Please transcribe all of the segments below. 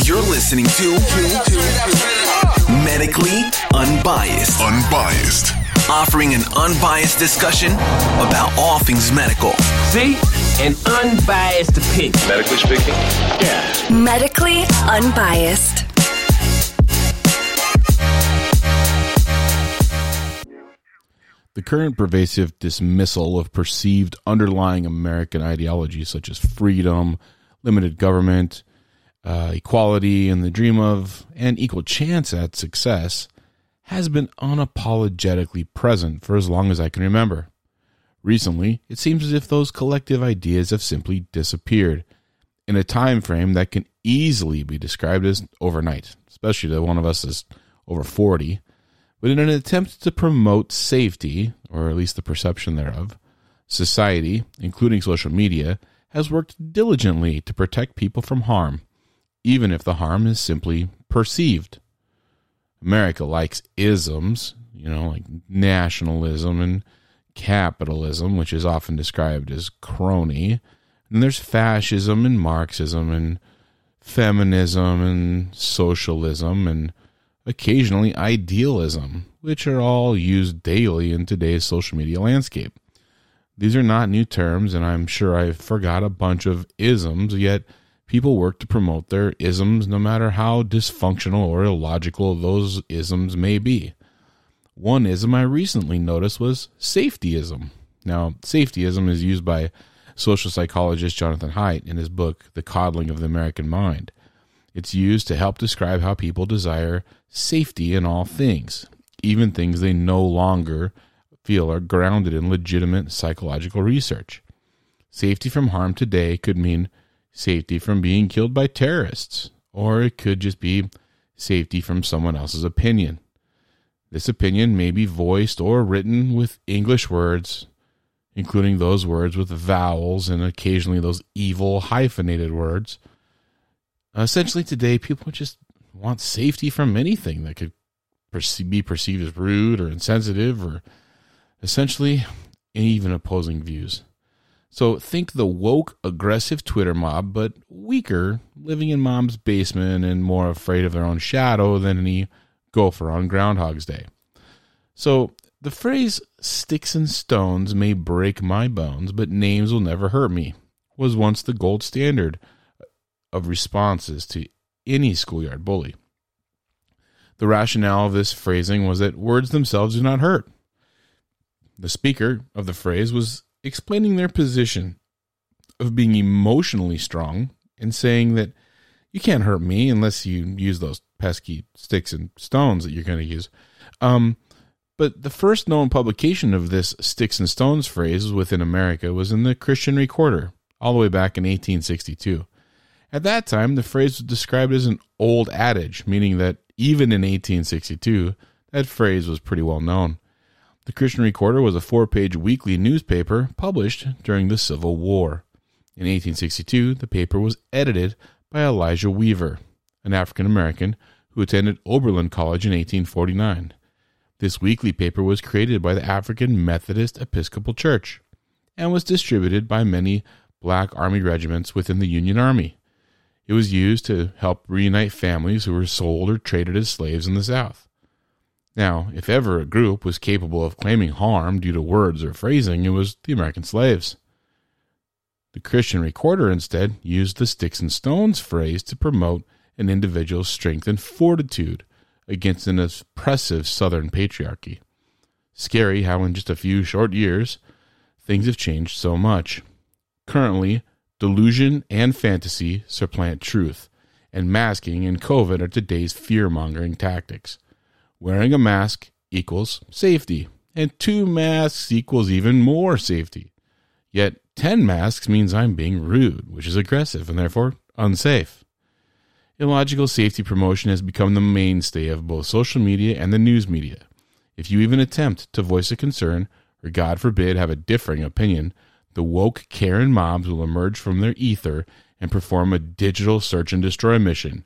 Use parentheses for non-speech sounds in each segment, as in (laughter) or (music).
You're listening to Medically Unbiased, Unbiased. offering an unbiased discussion about all things medical. See? An unbiased opinion. Medically speaking? Yeah. Medically unbiased. The current pervasive dismissal of perceived underlying American ideologies such as freedom, limited government, uh, equality, and the dream of and equal chance at success has been unapologetically present for as long as I can remember. Recently, it seems as if those collective ideas have simply disappeared in a time frame that can easily be described as overnight, especially to one of us is over 40. But in an attempt to promote safety, or at least the perception thereof, society, including social media, has worked diligently to protect people from harm, even if the harm is simply perceived. America likes isms, you know, like nationalism and capitalism, which is often described as crony. And there's fascism and Marxism and feminism and socialism and occasionally idealism, which are all used daily in today's social media landscape. These are not new terms, and I'm sure I forgot a bunch of isms, yet people work to promote their isms no matter how dysfunctional or illogical those isms may be. One ism I recently noticed was safetyism. Now, safetyism is used by social psychologist Jonathan Haidt in his book, The Coddling of the American Mind. It's used to help describe how people desire safety in all things, even things they no longer feel are grounded in legitimate psychological research. Safety from harm today could mean safety from being killed by terrorists, or it could just be safety from someone else's opinion. This opinion may be voiced or written with English words, including those words with vowels and occasionally those evil hyphenated words. Essentially, today, people just want safety from anything that could be perceived as rude or insensitive or essentially even opposing views. So think the woke, aggressive Twitter mob, but weaker, living in mom's basement and more afraid of their own shadow than any gopher on Groundhog's Day. So the phrase sticks and stones may break my bones, but names will never hurt me was once the gold standard of responses to any schoolyard bully. The rationale of this phrasing was that words themselves do not hurt. The speaker of the phrase was explaining their position of being emotionally strong and saying that you can't hurt me unless you use those pesky sticks and stones that you're going to use. Um, but the first known publication of this sticks and stones phrase within America was in the Christian Recorder, all the way back in 1862. At that time, the phrase was described as an old adage, meaning that even in 1862, that phrase was pretty well known. The Christian Recorder was a four page weekly newspaper published during the Civil War. In 1862, the paper was edited by Elijah Weaver, an African American who attended Oberlin College in 1849. This weekly paper was created by the African Methodist Episcopal Church and was distributed by many black Army regiments within the Union Army. It was used to help reunite families who were sold or traded as slaves in the South. Now, if ever a group was capable of claiming harm due to words or phrasing, it was the American slaves. The Christian recorder instead used the sticks and stones phrase to promote an individual's strength and fortitude against an oppressive Southern patriarchy. Scary how, in just a few short years, things have changed so much. Currently, delusion and fantasy supplant truth, and masking and COVID are today's fear mongering tactics. Wearing a mask equals safety, and two masks equals even more safety. Yet, 10 masks means I'm being rude, which is aggressive and therefore unsafe. Illogical safety promotion has become the mainstay of both social media and the news media. If you even attempt to voice a concern, or God forbid, have a differing opinion, the woke Karen mobs will emerge from their ether and perform a digital search and destroy mission,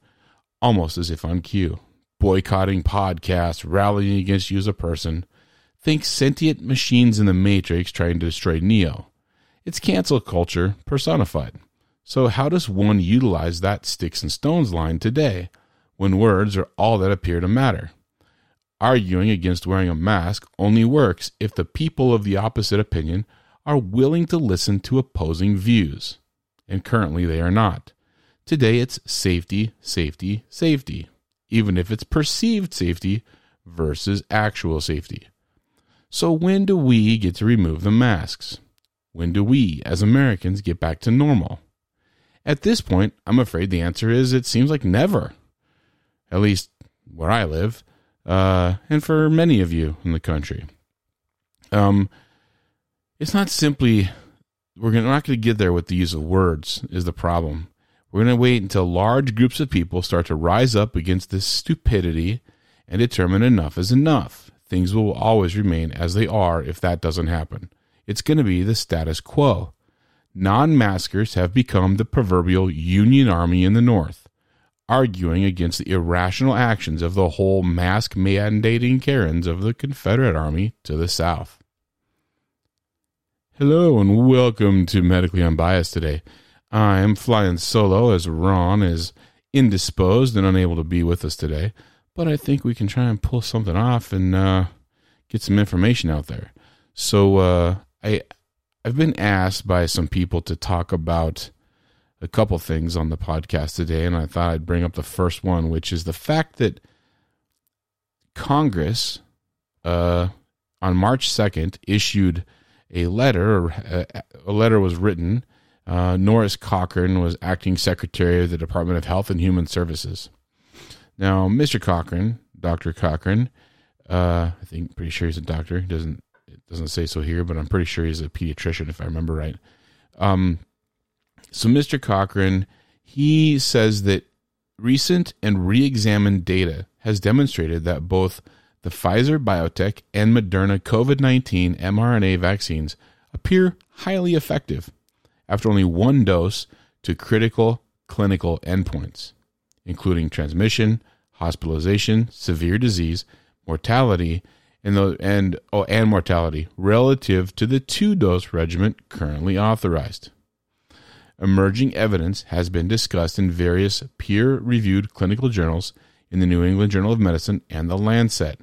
almost as if on cue. Boycotting podcasts, rallying against you as a person. Think sentient machines in the Matrix trying to destroy Neo. It's cancel culture personified. So, how does one utilize that sticks and stones line today when words are all that appear to matter? Arguing against wearing a mask only works if the people of the opposite opinion are willing to listen to opposing views, and currently they are not. Today it's safety, safety, safety, even if it's perceived safety versus actual safety. So, when do we get to remove the masks? When do we, as Americans, get back to normal? At this point, I'm afraid the answer is it seems like never. At least where I live, uh, and for many of you in the country. Um, it's not simply we're, we're not going to get there with the use of words is the problem. We're going to wait until large groups of people start to rise up against this stupidity and determine enough is enough. Things will always remain as they are if that doesn't happen. It's going to be the status quo. Non maskers have become the proverbial Union Army in the North, arguing against the irrational actions of the whole mask mandating Karens of the Confederate Army to the South. Hello and welcome to Medically Unbiased today. I am flying solo as Ron is indisposed and unable to be with us today, but I think we can try and pull something off and uh, get some information out there. So uh, I I've been asked by some people to talk about a couple things on the podcast today, and I thought I'd bring up the first one, which is the fact that Congress uh, on March second issued a letter, a, a letter was written. Uh, Norris Cochran was acting secretary of the Department of Health and Human Services. Now, Mr. Cochran, Dr. Cochran, uh, I think pretty sure he's a doctor. He doesn't it doesn't say so here, but I'm pretty sure he's a pediatrician if I remember right. Um, so Mr. Cochran, he says that recent and re-examined data has demonstrated that both the Pfizer BioNTech and Moderna COVID 19 mRNA vaccines appear highly effective after only one dose to critical clinical endpoints, including transmission, hospitalization, severe disease, mortality, and, the, and, oh, and mortality relative to the two dose regimen currently authorized. Emerging evidence has been discussed in various peer reviewed clinical journals in the New England Journal of Medicine and the Lancet.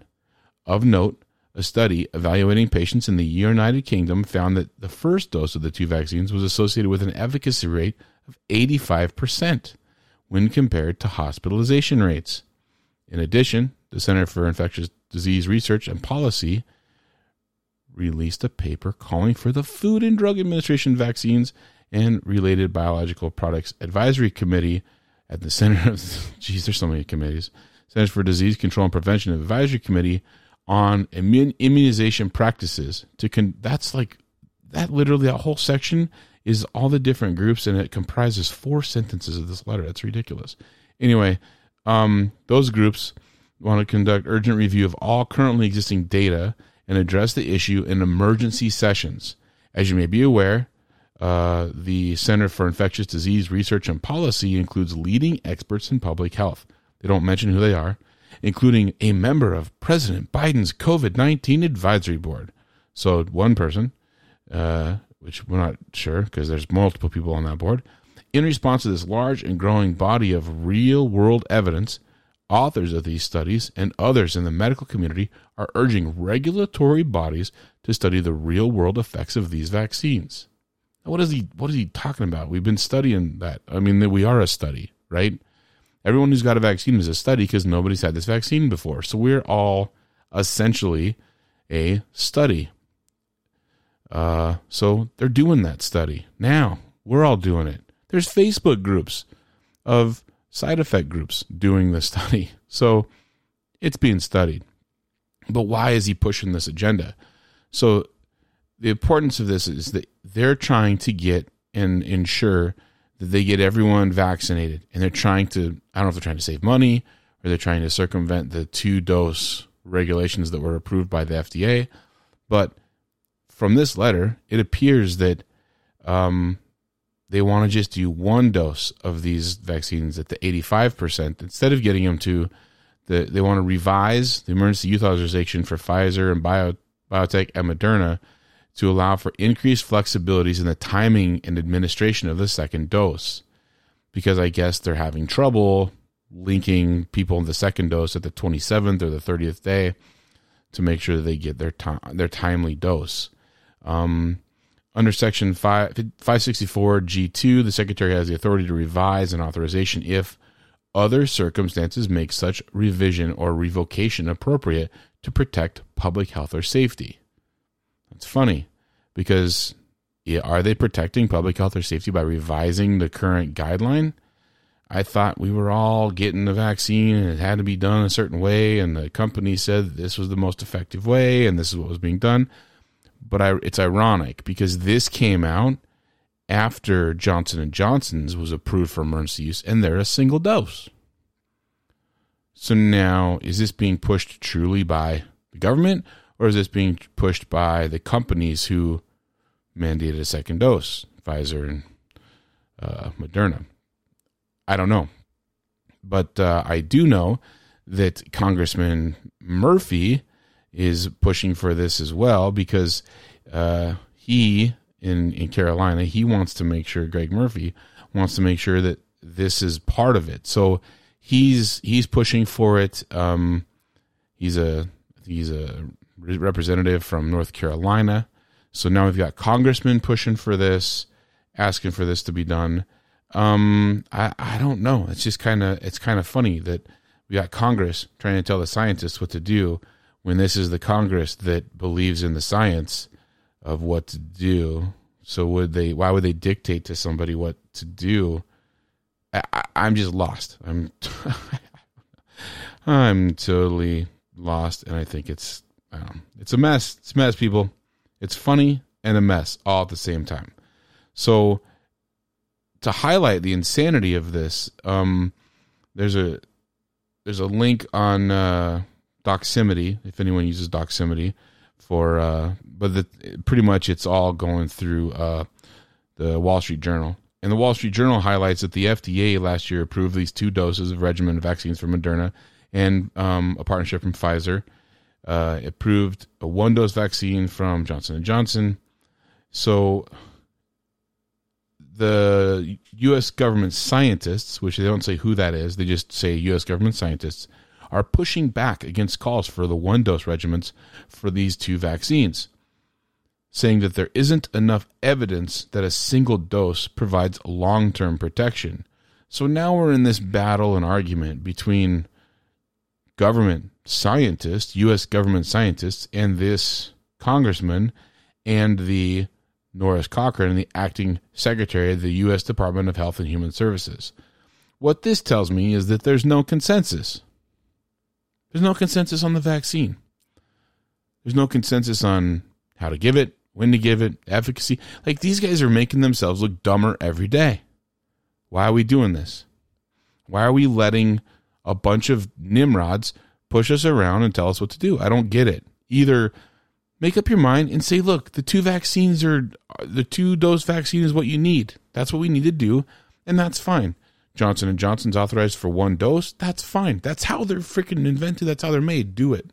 Of note, a study evaluating patients in the United Kingdom found that the first dose of the two vaccines was associated with an efficacy rate of 85% when compared to hospitalization rates. In addition, the Center for Infectious Disease Research and Policy released a paper calling for the Food and Drug Administration vaccines and related biological products advisory committee at the Center of (laughs) geez, there's so many committees. Centers for Disease Control and Prevention Advisory Committee on immun- immunization practices to con- that's like that literally that whole section is all the different groups and it comprises four sentences of this letter. That's ridiculous. Anyway um, those groups want to conduct urgent review of all currently existing data and address the issue in emergency sessions. As you may be aware uh, the center for infectious disease research and policy includes leading experts in public health. They don't mention who they are including a member of President Biden's COVID 19 advisory board. So, one person, uh, which we're not sure because there's multiple people on that board. In response to this large and growing body of real world evidence, authors of these studies and others in the medical community are urging regulatory bodies to study the real world effects of these vaccines. What is he what is he talking about? We've been studying that. I mean, we are a study, right? Everyone who's got a vaccine is a study because nobody's had this vaccine before. So we're all essentially a study. Uh, so they're doing that study now. We're all doing it. There's Facebook groups of side effect groups doing the study. (laughs) So it's being studied. But why is he pushing this agenda? So the importance of this is that they're trying to get and ensure that they get everyone vaccinated and they're trying to I don't know if they're trying to save money or they're trying to circumvent the two dose regulations that were approved by the FDA. But from this letter, it appears that um, they want to just do one dose of these vaccines at the 85% instead of getting them to the, they want to revise the emergency use authorization for Pfizer and Bio, BioNTech and Moderna to allow for increased flexibilities in the timing and administration of the second dose. Because I guess they're having trouble linking people in the second dose at the 27th or the 30th day to make sure that they get their time, their timely dose. Um, under Section 5, 564 G2, the Secretary has the authority to revise an authorization if other circumstances make such revision or revocation appropriate to protect public health or safety. That's funny because are they protecting public health or safety by revising the current guideline? I thought we were all getting the vaccine and it had to be done a certain way, and the company said this was the most effective way and this is what was being done. But I, it's ironic because this came out after Johnson and Johnson's was approved for emergency use, and they're a single dose. So now, is this being pushed truly by the government, or is this being pushed by the companies who mandated a second dose, Pfizer and uh, Moderna? I don't know, but uh, I do know that Congressman Murphy is pushing for this as well because uh, he in in Carolina he wants to make sure Greg Murphy wants to make sure that this is part of it. So he's he's pushing for it. Um, he's a he's a representative from North Carolina. So now we've got congressmen pushing for this, asking for this to be done. Um, I I don't know. It's just kind of it's kind of funny that we got Congress trying to tell the scientists what to do when this is the Congress that believes in the science of what to do. So would they? Why would they dictate to somebody what to do? I, am just lost. I'm (laughs) I'm totally lost, and I think it's um, it's a mess. It's a mess, people. It's funny and a mess all at the same time. So to highlight the insanity of this, um, there's a there's a link on uh, Doximity, if anyone uses Doximity for, uh, but the, pretty much it's all going through uh, the Wall Street Journal. And the Wall Street Journal highlights that the FDA last year approved these two doses of regimen vaccines from Moderna and um, a partnership from Pfizer. Uh, approved a one dose vaccine from Johnson and Johnson. So the U.S. government scientists, which they don't say who that is, they just say U.S. government scientists, are pushing back against calls for the one dose regimens for these two vaccines, saying that there isn't enough evidence that a single dose provides long term protection. So now we're in this battle and argument between government scientists, U.S. government scientists, and this congressman and the Norris Cochran, the acting secretary of the U.S. Department of Health and Human Services. What this tells me is that there's no consensus. There's no consensus on the vaccine. There's no consensus on how to give it, when to give it, efficacy. Like these guys are making themselves look dumber every day. Why are we doing this? Why are we letting a bunch of nimrods push us around and tell us what to do? I don't get it. Either make up your mind and say, look, the two vaccines are the two dose vaccine is what you need. That's what we need to do, and that's fine. Johnson and Johnson's authorized for one dose, that's fine. That's how they're freaking invented. That's how they're made. Do it.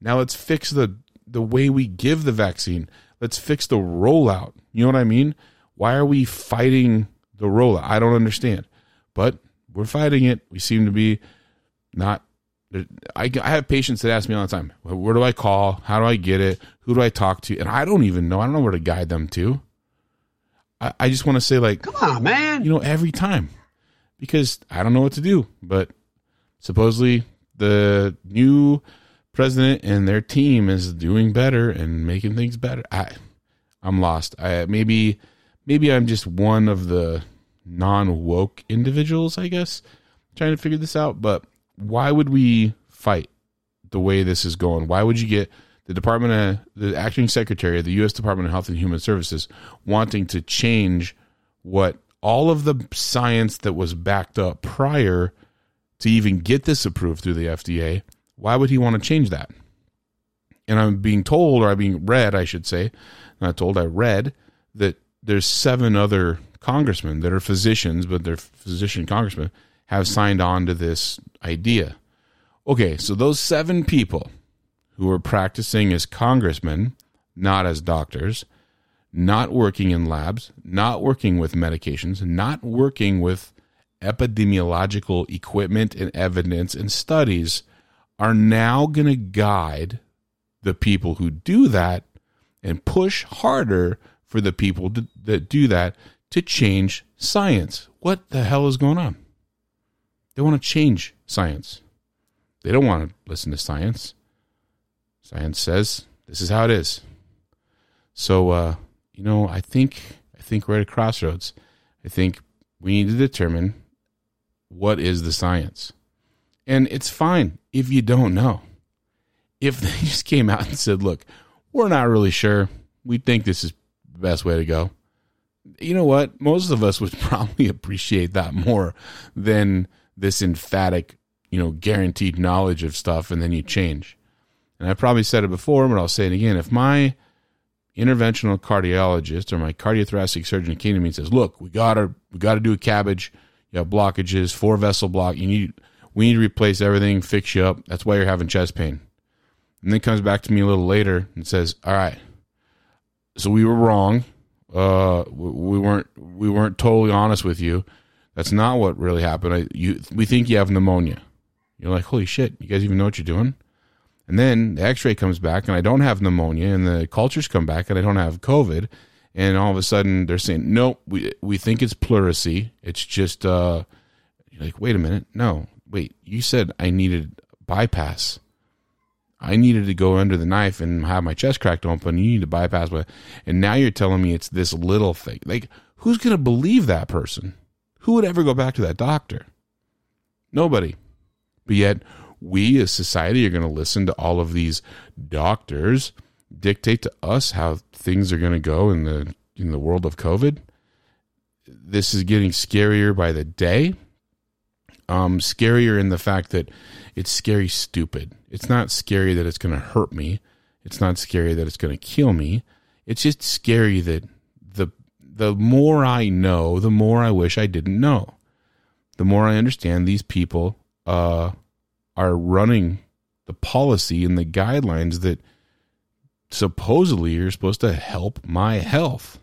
Now let's fix the the way we give the vaccine. Let's fix the rollout. You know what I mean? Why are we fighting the rollout? I don't understand. But we're fighting it. We seem to be not I, I have patients that ask me all the time, where do I call? How do I get it? Who do I talk to? And I don't even know. I don't know where to guide them to. I, I just want to say, like, come on, man. You know, every time because I don't know what to do. But supposedly the new president and their team is doing better and making things better. I I'm lost. I maybe maybe I'm just one of the non woke individuals, I guess, trying to figure this out. But why would we fight the way this is going? Why would you get the Department of the acting secretary of the U.S. Department of Health and Human Services wanting to change what all of the science that was backed up prior to even get this approved through the FDA, why would he want to change that? And I'm being told, or I'm being read, I should say, not told, I read that there's seven other congressmen that are physicians, but they're physician congressmen, have signed on to this idea. Okay, so those seven people who are practicing as congressmen, not as doctors, not working in labs, not working with medications, not working with epidemiological equipment and evidence and studies are now going to guide the people who do that and push harder for the people that do that to change science. What the hell is going on? They want to change science. They don't want to listen to science. Science says this is how it is. So, uh, you know, I think I think we're at a crossroads. I think we need to determine what is the science. And it's fine if you don't know. If (laughs) they just came out and said, look, we're not really sure. We think this is the best way to go. You know what? Most of us would (laughs) probably appreciate that more than this emphatic, you know, guaranteed knowledge of stuff and then you change. And I probably said it before, but I'll say it again. If my interventional cardiologist or my cardiothoracic surgeon came to me and says, "Look, we gotta we gotta do a cabbage. You have blockages, four vessel block. You need we need to replace everything, fix you up. That's why you're having chest pain." And then comes back to me a little later and says, "All right, so we were wrong. Uh, we weren't we weren't totally honest with you. That's not what really happened. I, you we think you have pneumonia. You're like, holy shit! You guys even know what you're doing?" And then the x ray comes back and I don't have pneumonia, and the cultures come back and I don't have COVID. And all of a sudden they're saying, nope, we, we think it's pleurisy. It's just, uh, you're like, wait a minute. No, wait, you said I needed bypass. I needed to go under the knife and have my chest cracked open. You need to bypass. But and now you're telling me it's this little thing. Like, who's going to believe that person? Who would ever go back to that doctor? Nobody. But yet, we as society are going to listen to all of these doctors dictate to us how things are going to go in the in the world of COVID. This is getting scarier by the day. Um, scarier in the fact that it's scary stupid. It's not scary that it's going to hurt me. It's not scary that it's going to kill me. It's just scary that the the more I know, the more I wish I didn't know. The more I understand these people uh, are running the policy and the guidelines that supposedly are supposed to help my health.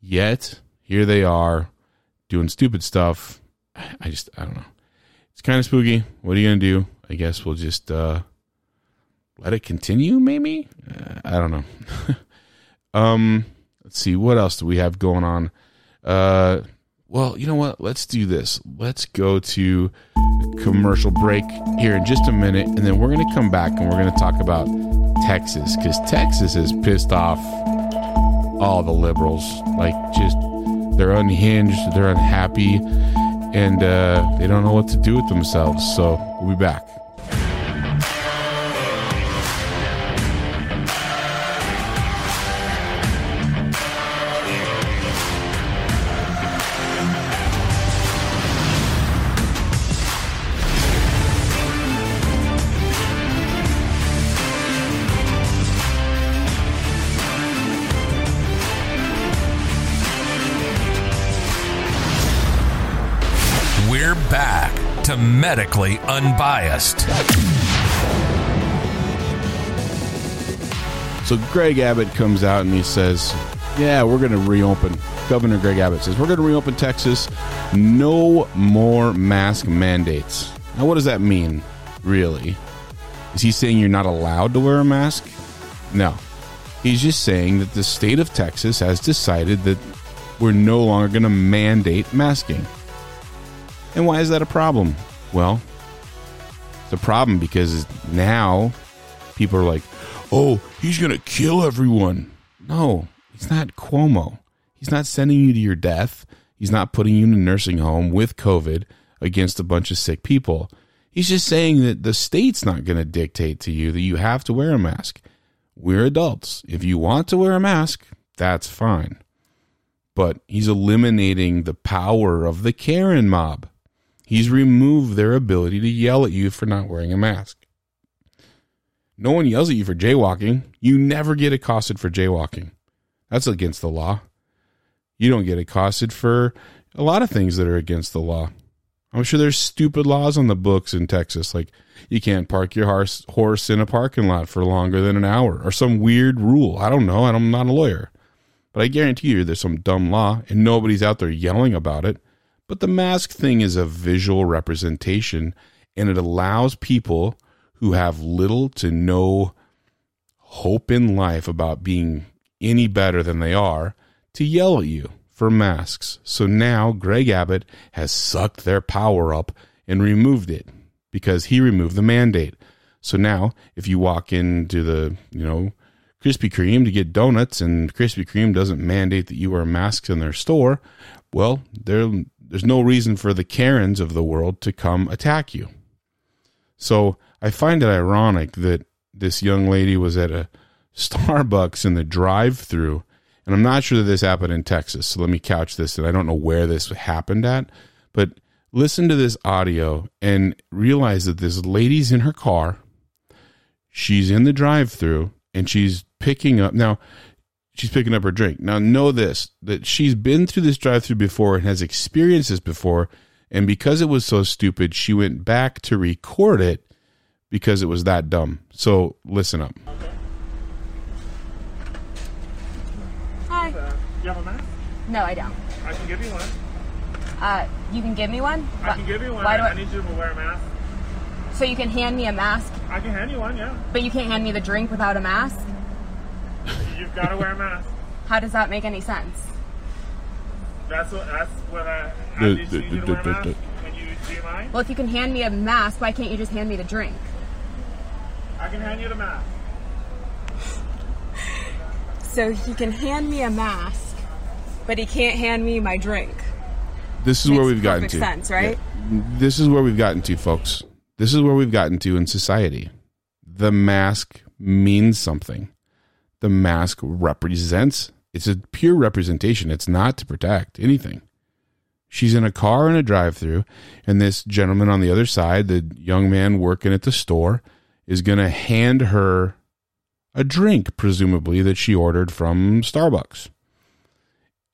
Yet, here they are doing stupid stuff. I just, I don't know. It's kind of spooky. What are you going to do? I guess we'll just uh, let it continue, maybe? Uh, I don't know. (laughs) um, let's see. What else do we have going on? Uh, well, you know what? Let's do this. Let's go to commercial break here in just a minute, and then we're going to come back and we're going to talk about Texas because Texas is pissed off all the liberals. Like, just they're unhinged, they're unhappy, and uh, they don't know what to do with themselves. So we'll be back. Medically Unbiased. So Greg Abbott comes out and he says, "Yeah, we're going to reopen." Governor Greg Abbott says, "We're going to reopen Texas. No more mask mandates." Now, what does that mean, really? Is he saying you're not allowed to wear a mask? No. He's just saying that the state of Texas has decided that we're no longer going to mandate masking. And why is that a problem? Well, it's a problem because now people are like, oh, he's going to kill everyone. No, he's not Cuomo. He's not sending you to your death. He's not putting you in a nursing home with COVID against a bunch of sick people. He's just saying that the state's not going to dictate to you that you have to wear a mask. We're adults. If you want to wear a mask, that's fine. But he's eliminating the power of the Karen mob. He's removed their ability to yell at you for not wearing a mask. No one yells at you for jaywalking. You never get accosted for jaywalking. That's against the law. You don't get accosted for a lot of things that are against the law. I'm sure there's stupid laws on the books in Texas, like you can't park your horse, in a parking lot for longer than an hour, or some weird rule. I don't know. I'm not a lawyer, but I guarantee you there's some dumb law, and nobody's out there yelling about it. But the mask thing is a visual representation, and it allows people who have little to no hope in life about being any better than they are to yell at you for masks. So now Greg Abbott has sucked their power up and removed it because he removed the mandate. So now if you walk into the, you know, Krispy Kreme to get donuts and Krispy Kreme doesn't mandate that you wear masks in their store, well, there there's no reason for the Karens of the world to come attack you. So I find it ironic that this young lady was at a Starbucks in the drive-through and I'm not sure that this happened in Texas. So let me couch this and I don't know where this happened at, but listen to this audio and realize that this lady's in her car. She's in the drive through and she's picking up now she's picking up her drink. Now know this that she's been through this drive through before and has experienced this before. And because it was so stupid, she went back to record it because it was that dumb. So listen up. Hi. You have a mask? No, I don't. I can give you one. Uh, you can give me one. I can give you one. Why do I, I? need you to wear a mask. So you can hand me a mask, I can hand you one, yeah. but you can't hand me the drink without a mask. You've got to wear a mask. How does that make any sense? That's what. That's what I. I The- need the- you to the- wear a the- mask the- when you do you mind? Well, if you can hand me a mask, why can't you just hand me the drink? I can hand you the mask. (laughs) So he can hand me a mask, but he can't hand me my drink. This is Makes where we've gotten perfect to. sense, right? Yeah. This is where we've gotten to, folks. This is where we've gotten to in society. The mask means something. The mask represents. It's a pure representation. It's not to protect anything. She's in a car in a drive-through, and this gentleman on the other side, the young man working at the store, is going to hand her a drink, presumably that she ordered from Starbucks.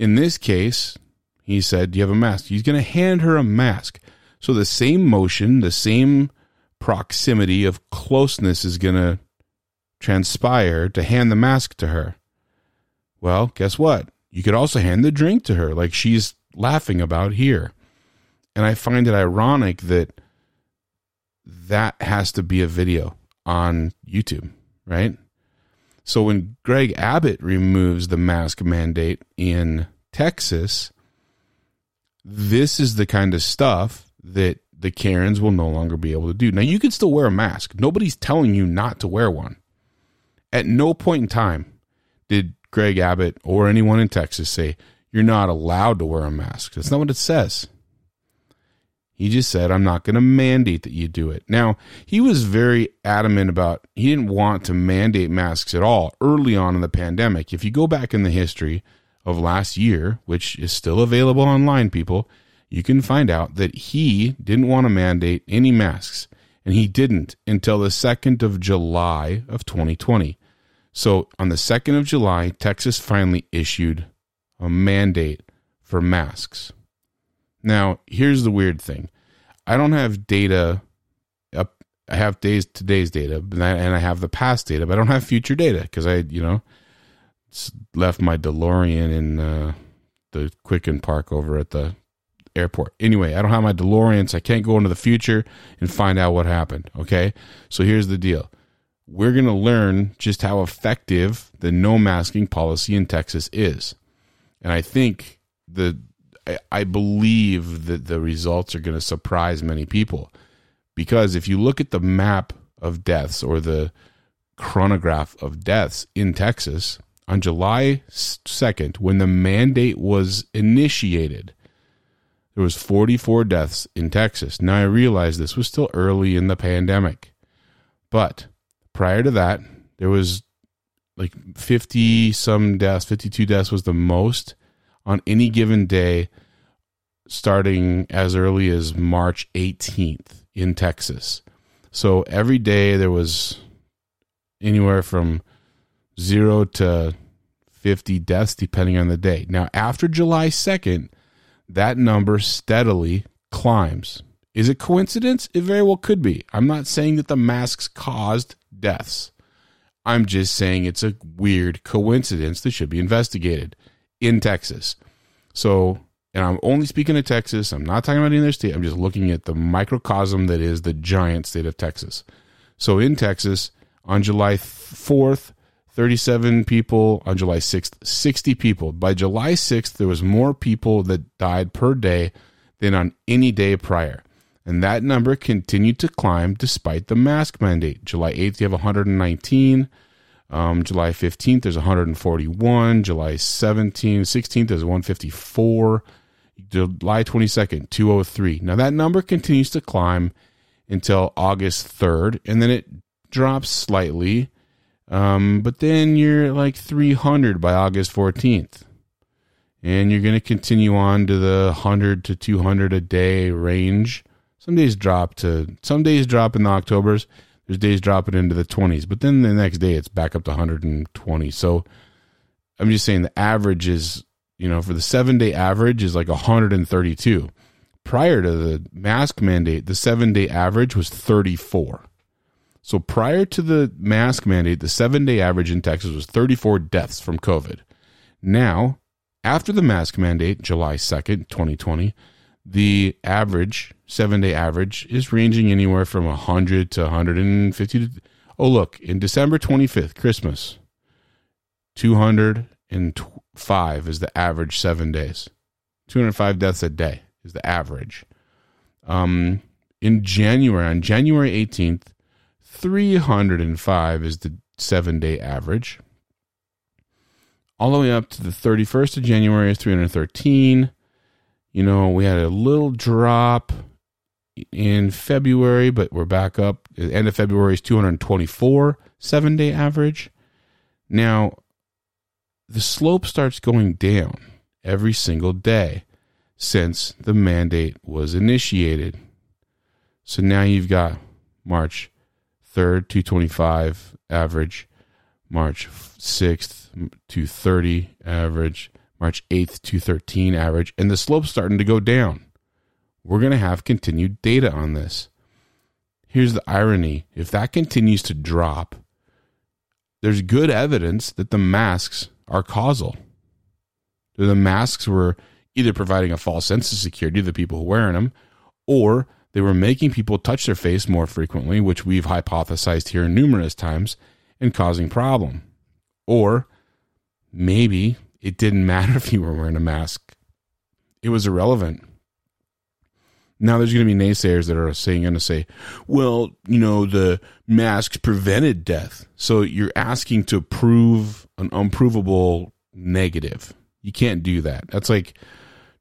In this case, he said, Do you have a mask? He's going to hand her a mask. So the same motion, the same proximity of closeness is going to transpire to hand the mask to her. Well, guess what? You could also hand the drink to her, like she's laughing about here. And I find it ironic that that has to be a video on YouTube, right? So when Greg Abbott removes the mask mandate in Texas, this is the kind of stuff that the Karens will no longer be able to do. Now, you can still wear a mask. Nobody's telling you not to wear one. At no point in time did Greg Abbott or anyone in Texas say, you're not allowed to wear a mask. That's not what it says. He just said, I'm not going to mandate that you do it. Now, he was very adamant about, he didn't want to mandate masks at all early on in the pandemic. If you go back in the history of last year, which is still available online, people, you can find out that he didn't want to mandate any masks. And he didn't until the 2nd of July of 2020. So on the 2nd of July, Texas finally issued a mandate for masks. Now, here's the weird thing. I don't have data I have days today's data and I, have the past data, but I don't have future data because I, you know, left my DeLorean in uh, the Quicken Park over at the airport. Anyway, I don't have my DeLorean, so I can't go into the future and find out what happened. Okay, so here's the deal: we're going to learn just how effective the no masking policy in Texas is, and I think the I, believe that the results are going to surprise many people because if you look at the map of deaths or the chronograph of deaths in Texas on July 2nd when the mandate was initiated there was 44 deaths in Texas. Now I realize this was still early in the pandemic. But prior to that, there was like 50 some deaths, 52 deaths was the most on any given day starting as early as March 18th in Texas. So every day there was anywhere from 0 to 50 deaths depending on the day. Now after July 2nd, that number steadily climbs. Is it coincidence? It very well could be. I'm not saying that the masks caused deaths. I'm just saying it's a weird coincidence that should be investigated in Texas. So, and I'm only speaking of Texas. I'm not talking about any other state. I'm just looking at the microcosm that is the giant state of Texas. So in Texas, on July 4th, 37 people. On July 6th, 60 people. By July 6th, there was more people that died per day than on any day prior. And that number continued to climb despite the mask mandate. July 8th, you have 119. Um, July 15th, there's 141. July 17th, 16th, there's 154. July 22nd, 203. Now that number continues to climb until August 3rd, and then it drops slightly. Um, but then you're like 300 by August 14th. And you're going to continue on to the 100 to 200 a day range. Some days drop to, some days drop in the Octobers. There's days dropping into the 20s. But then the next day it's back up to 120. So I'm just saying the average is, you know, for the seven day average is like 132. Prior to the mask mandate, the seven day average was 34. So prior to the mask mandate, the seven day average in Texas was 34 deaths from COVID. Now, after the mask mandate, July 2nd, 2020, the average, seven day average, is ranging anywhere from 100 to 150. To, oh, look, in December 25th, Christmas, 205 is the average seven days. 205 deaths a day is the average. Um, in January, on January 18th, 305 is the seven day average. All the way up to the 31st of January is 313. You know, we had a little drop in February, but we're back up. The end of February is 224 seven day average. Now, the slope starts going down every single day since the mandate was initiated. So now you've got March 3rd, 225 average, March 6th, 230 average, March 8th, to 213 average, and the slope's starting to go down. We're going to have continued data on this. Here's the irony if that continues to drop, there's good evidence that the masks are causal. The masks were either providing a false sense of security to the people wearing them, or they were making people touch their face more frequently, which we've hypothesized here numerous times, and causing problem. Or maybe it didn't (laughs) matter if you were wearing a mask. It was irrelevant. Now there's going to be naysayers that are saying going to say, well, you know, the masks prevented death. So you're asking to prove an unprovable negative. You can't do that. That's like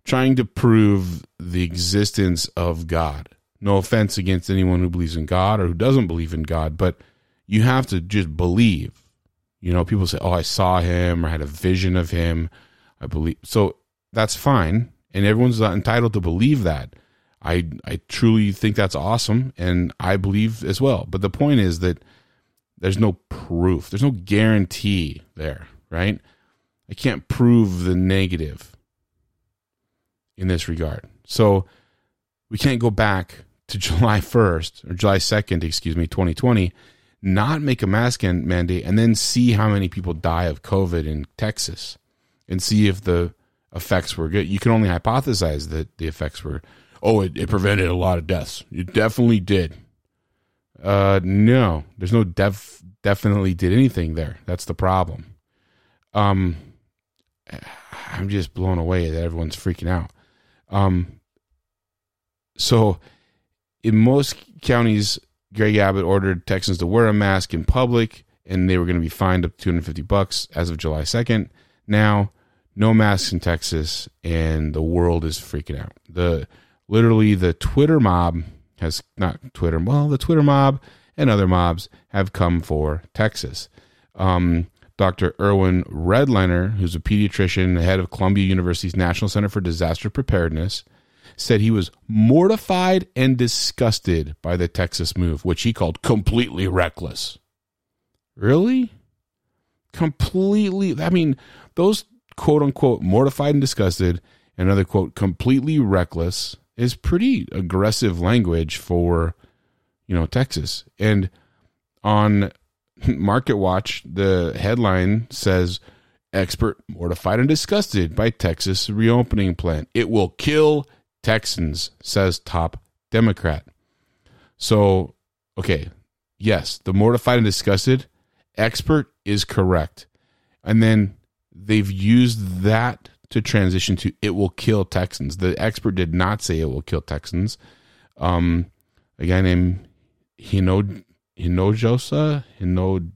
trying to prove the existence of God. No offense against anyone who believes in God or who doesn't believe in God, but you have to just believe. You know, people say, "Oh, I saw him or had a vision of him." I believe. So that's fine, and everyone's entitled to believe that. I I truly think that's awesome, and I believe as well. But the point is that there's no proof. There's no guarantee there, right? I can't prove the negative in this regard. So we can't go back to (laughs) July 1st or July 2nd, excuse me, 2020, not make a mask mandate and then see how many people die of COVID in Texas and see if the effects were good. You can only hypothesize that the effects were, oh, it, it prevented a lot of deaths. It definitely did. Uh, no, there's no def definitely did anything there. That's the problem. Um, I'm just blown away that everyone's freaking out. Um, so in most counties, Greg Abbott ordered Texans to wear a mask in public, and they were going to be fined up to 250 bucks as of July 2nd. Now, no masks in Texas, and the world is freaking out. The literally the Twitter mob has not Twitter. Well, the Twitter mob and other mobs have come for Texas. Um, Dr. Irwin Redlener, who's a pediatrician, head of Columbia University's National Center for Disaster Preparedness, said he was mortified and disgusted by the Texas move, which he called completely reckless. Really? Completely. I mean, those quote unquote mortified and disgusted, and another quote completely reckless is pretty aggressive language for, you know, Texas. And on (laughs) Market Watch, the headline says expert mortified and disgusted by Texas reopening plan. It will kill Texans, says top Democrat. So, okay, yes, the mortified and disgusted expert is correct. And then they've used that to transition to it will kill Texans. The expert did not say it will kill Texans. Um, a guy named Hino Hinojosa Hino,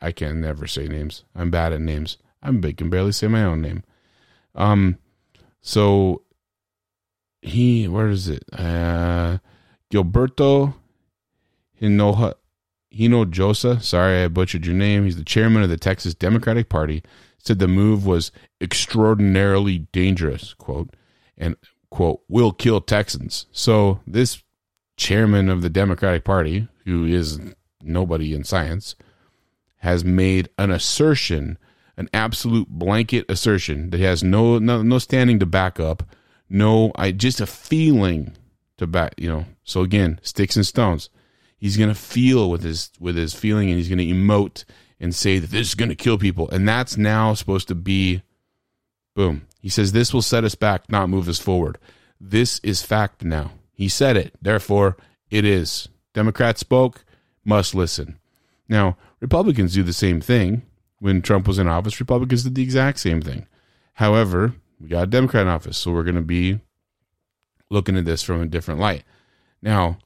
I can never say names. I'm bad at names. I'm big can barely say my own name. Um, so he where is it? Uh, Gilberto Hinoja Hinojosa. Sorry, I butchered your name. He's the chairman of the Texas Democratic Party. Said the move was extraordinarily dangerous. Quote and quote will kill Texans. So this chairman of the Democratic Party, who is nobody in science, has made an assertion, an absolute blanket assertion that has no no, no standing to back up, no, I just a feeling to back, you know. So again, sticks and stones. He's gonna feel with his with his feeling, and he's gonna emote and say that this is gonna kill people, and that's now supposed to be, boom. He says this will set us back, not move us forward. This is fact now. He said it, therefore it is. Democrats spoke, must listen. Now, Republicans do the same thing. When Trump was in office, Republicans did the exact same thing. However, we got a Democrat in office, so we're going to be looking at this from a different light. Now,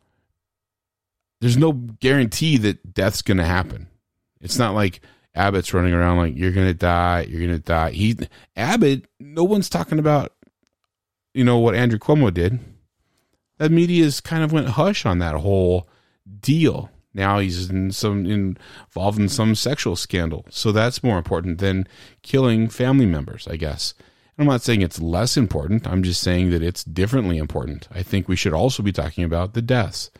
there's no guarantee that death's going to happen. It's not like Abbott's running around like you're going to die, you're going to die. He Abbott, no one's talking about you know what Andrew Cuomo did. That media's kind of went hush on that whole deal. Now he's in some involved in some sexual scandal. So that's more important than killing family members, I guess. I'm not saying it's less important. I'm just saying that it's differently important. I think we should also be talking about the deaths.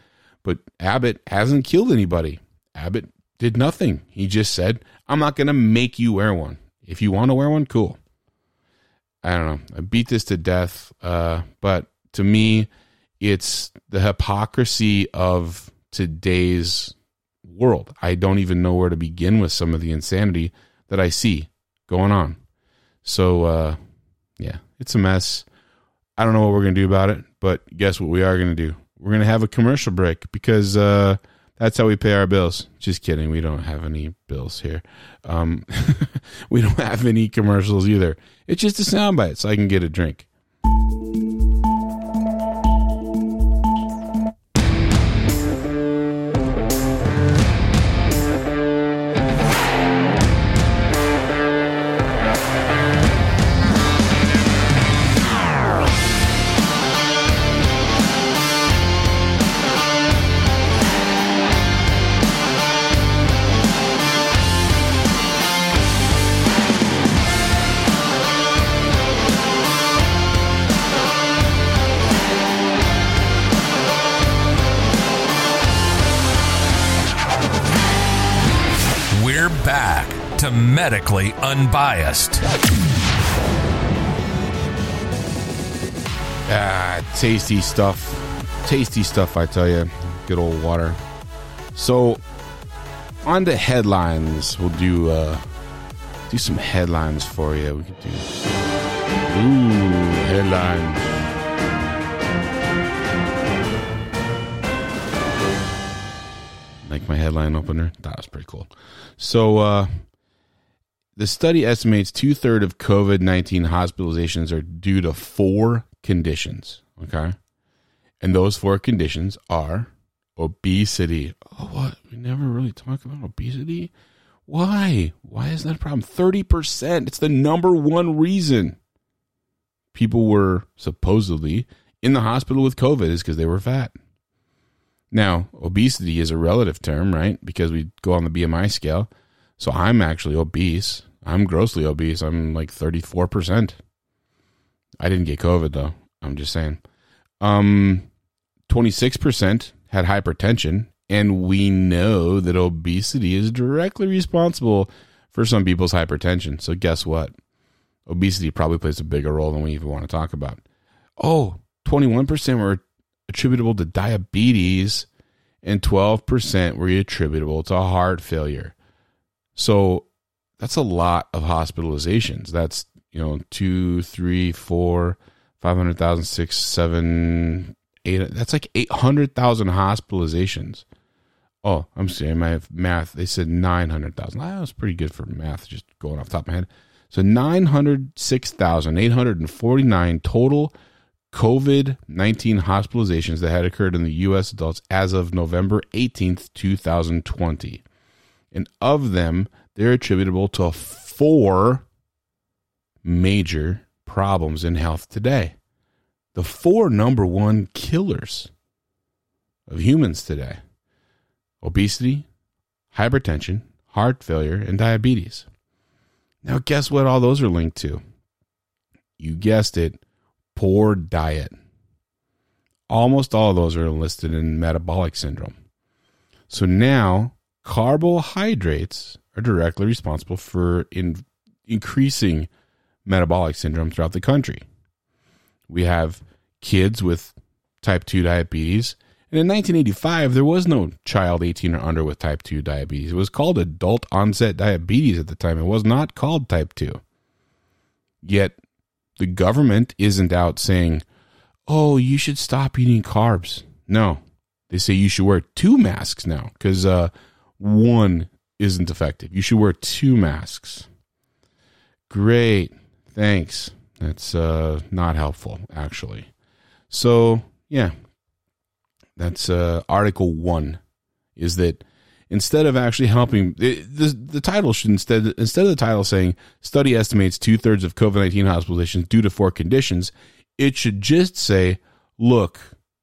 But Abbott hasn't killed anybody. Abbott did nothing. He just said, I'm not going to make you wear one. If you want to wear one, cool. I don't know. I beat this to death. Uh, but to me, it's the hypocrisy of today's world. I don't even know where to begin with some of the insanity that I see going on. So, uh, yeah, it's a mess. I don't know what we're going to do about it, but guess what we are going to do? We're going to have a commercial break because uh, that's how we pay our bills. Just kidding. We don't have any bills here. Um, (laughs) we don't have any commercials either. It's just a soundbite so I can get a drink. Medically Unbiased. Ah, tasty stuff. Tasty stuff, I tell you. Good old water. So, on the headlines. We'll do uh, do some headlines for you. We could do ooh headlines. Like my headline opener. That was pretty cool. So, uh, the study estimates two third of COVID 19 hospitalizations are due to four conditions. Okay. And those four conditions are obesity. Oh, what? We never really talk about obesity. Why? Why is that a problem? 30%. It's the number one reason people were supposedly in the hospital with COVID is because they were fat. Now, obesity is a relative term, right? Because we go on the BMI scale. So I'm actually obese. I'm grossly obese. I'm like 34%. I didn't get COVID though. I'm just saying. Um 26% had hypertension and we know that obesity is directly responsible for some people's hypertension. So guess what? Obesity probably plays a bigger role than we even want to talk about. Oh, 21% were attributable to diabetes, and 12% were attributable to heart failure. So that's a lot of hospitalizations. That's, you know, two, three, four, 500,000, six, seven, eight. That's like 800,000 hospitalizations. Oh, I'm saying my math. They said 900,000. That was pretty good for math, just going off top of my head. So 906,849 total COVID 19 hospitalizations that had occurred in the U.S. adults as of November 18th, 2020. And of them, they're attributable to four major problems in health today. The four number one killers of humans today obesity, hypertension, heart failure, and diabetes. Now, guess what all those are linked to? You guessed it poor diet. Almost all of those are listed in metabolic syndrome. So now carbohydrates are directly responsible for in, increasing metabolic syndrome throughout the country. We have kids with type 2 diabetes. And in 1985, there was no child 18 or under with type 2 diabetes. It was called adult onset diabetes at the time. It was not called type 2. Yet the government isn't out saying, oh, you should stop eating carbs. No, they say you should wear two masks now because uh, one isn't effective. You should wear two masks. Great. Thanks. That's uh, not helpful, actually. So, yeah, that's uh, Article 1 is that instead of actually helping the, the, the title should instead instead of the title saying study estimates two-thirds of covid-19 hospitalizations due to four conditions it should just say look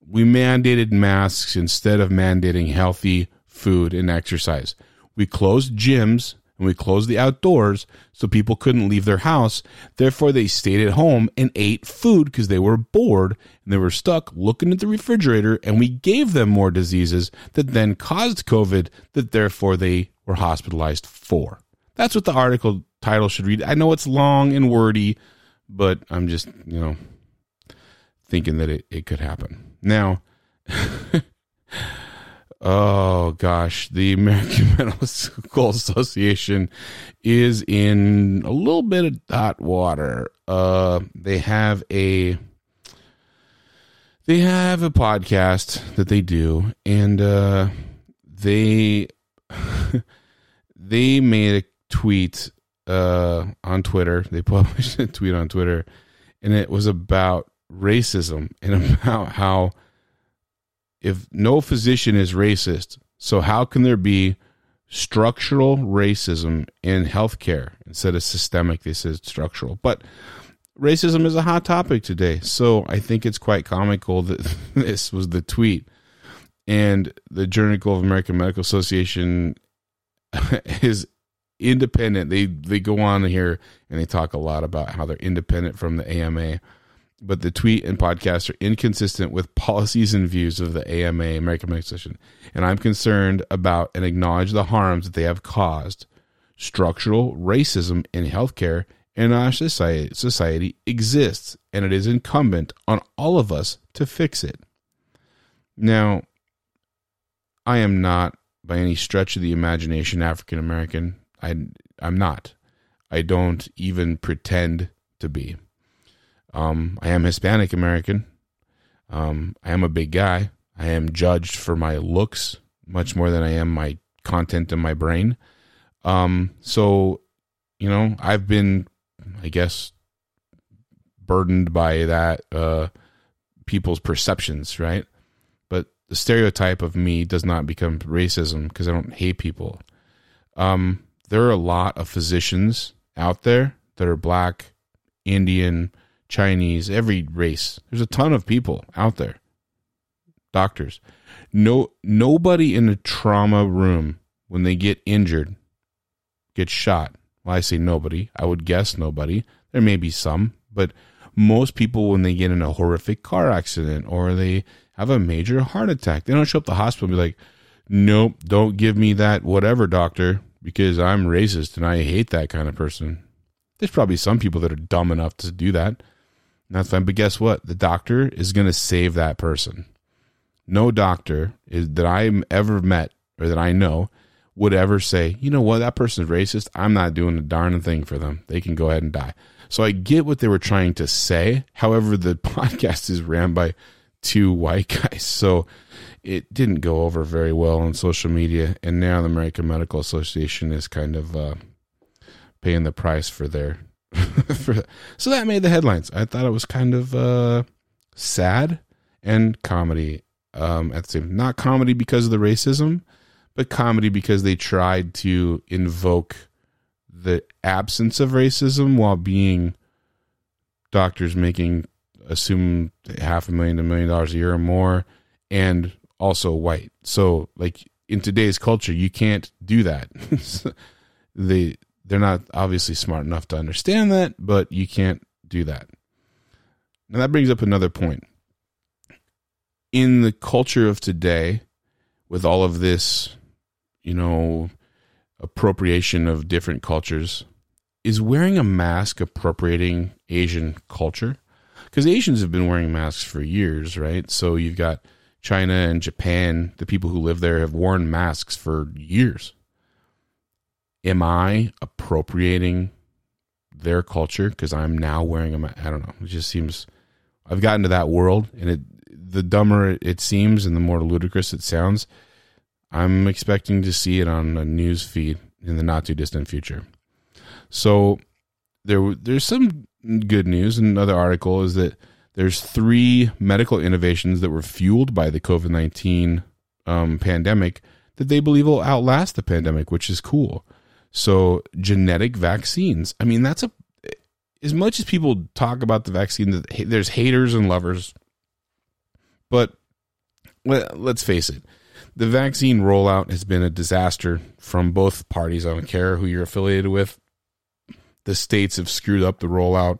we mandated masks instead of mandating healthy food and exercise we closed gyms and we closed the outdoors so people couldn't leave their house. Therefore, they stayed at home and ate food because they were bored and they were stuck looking at the refrigerator. And we gave them more diseases that then caused COVID, that therefore they were hospitalized for. That's what the article title should read. I know it's long and wordy, but I'm just, you know, thinking that it, it could happen. Now, (laughs) Oh gosh, the American (laughs) Medical School Association is in a little bit of hot water. Uh, they have a they have a podcast that they do, and uh, they (laughs) they made a tweet uh, on Twitter. They published a tweet on Twitter, and it was about racism and (laughs) about how if no physician is racist, so how can there be structural racism in healthcare instead of systemic? They said structural, but racism is a hot topic today. So I think it's quite comical that (laughs) this was the tweet. And the Journal of American Medical Association (laughs) is independent. They they go on here and they talk a lot about how they're independent from the AMA but the tweet and podcast are inconsistent with policies and views of the AMA, American Medical Association, and I'm concerned about and acknowledge the harms that they have caused. Structural racism in healthcare in our society, society exists, and it is incumbent on all of us to fix it. Now, I am not by any stretch of the imagination African American. I I'm not. I don't even pretend to be. Um, I am Hispanic American. Um, I am a big guy. I am judged for my looks much more than I am my content in my brain. Um, so, you know, I've been, I guess, burdened by that, uh, people's perceptions, right? But the stereotype of me does not become racism because I don't hate people. Um, there are a lot of physicians out there that are black, Indian, Chinese, every race. There's a ton of people out there. Doctors. No nobody in a trauma room when they get injured gets shot. Well, I say nobody. I would guess nobody. There may be some, but most people when they get in a horrific car accident or they have a major heart attack, they don't show up the hospital and be like, Nope, don't give me that whatever, doctor, because I'm racist and I hate that kind of person. There's probably some people that are dumb enough to do that That's fine. But guess what? The doctor is going to save that person. No doctor is, that I am ever met or that I know would ever say, you know what, that person's racist. I'm not doing a darn thing for them. They can go ahead and die. So I get what they were trying to say. However, the (laughs) podcast is ran by two white guys. So it didn't go over very well on social media. And now the American Medical Association is kind of uh, paying the price for their. (laughs) so that made the headlines. I thought it was kind of uh, sad and comedy um, at the same Not comedy because of the racism, but comedy because they tried to invoke the absence of racism while being doctors making assume half a million to a million dollars a year or more and also white. So like in today's culture you can't do that. (laughs) they they're not obviously smart enough to understand that, but you can't do that. Now that brings up another point. In the culture of today with all of this, you know, appropriation of different cultures, is wearing a mask appropriating Asian culture? Because Asians have been wearing masks for years, right? So you've got China and Japan, the people who live there have worn masks for years. Am I appropriating their culture because I'm now wearing mask? I don't know. It just seems I've gotten to that world, and it the dumber it seems and the more ludicrous it sounds, I'm expecting to see it on a news feed in the not too distant future. So there there's some good news. Another article is that there's three medical innovations that were fueled by the COVID nineteen um, pandemic that they believe will outlast the pandemic, which is cool. So genetic vaccines. I mean, that's a as much as people talk about the vaccine, there's haters and lovers. But let's face it, the vaccine rollout has been a disaster from both parties. I don't care who you're affiliated with. The states have screwed up the rollout.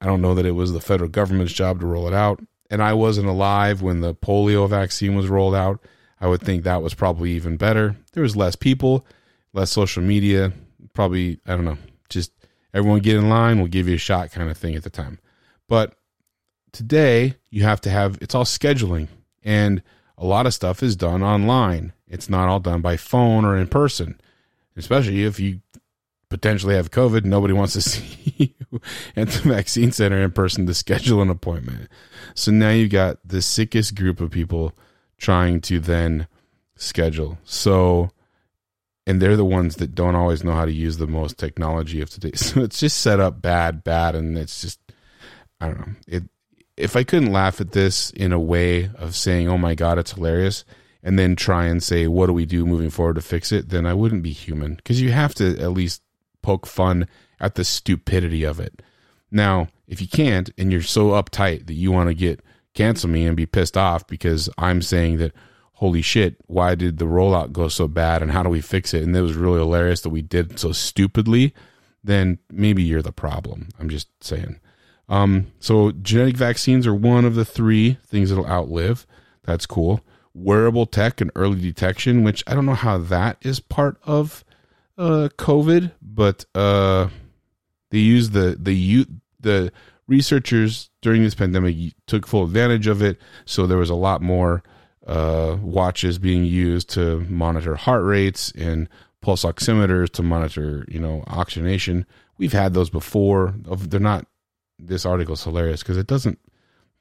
I don't know that it was the federal government's job to roll it out. And I wasn't alive when the polio vaccine was rolled out. I would think that was probably even better. There was less people, less social media, probably, I don't know, just everyone get in line, we'll give you a shot kind of thing at the time. But today, you have to have it's all scheduling. And a lot of stuff is done online. It's not all done by phone or in person, especially if you potentially have COVID. Nobody wants to (laughs) see you at the vaccine center in person to schedule an appointment. So now you've got the sickest group of people trying to then schedule. So, and they're the ones that don't always know how to use the most technology of today. (laughs) So it's just set up bad, bad, and it's just, I don't know. It if I couldn't laugh at this in a way of saying, "Oh my god, it's hilarious," and then try and say, "What do we do moving forward to fix it?" then I wouldn't be human because you have to at least poke fun at the stupidity of it. Now, if you can't and you're so uptight that you want to get cancel me and be pissed off because I'm saying that holy shit, why did the rollout go so bad and how do we fix it? And it was really hilarious that we did so stupidly, then maybe you're the problem. I'm just saying. Um, so genetic vaccines are one of the three things that'll outlive. That's cool. Wearable tech and early detection, which I don't know how that is part of uh, COVID, but uh, they use the the the researchers during this pandemic took full advantage of it. So there was a lot more uh, watches being used to monitor heart rates and pulse oximeters to monitor, you know, oxygenation. We've had those before. They're not this article is hilarious because it doesn't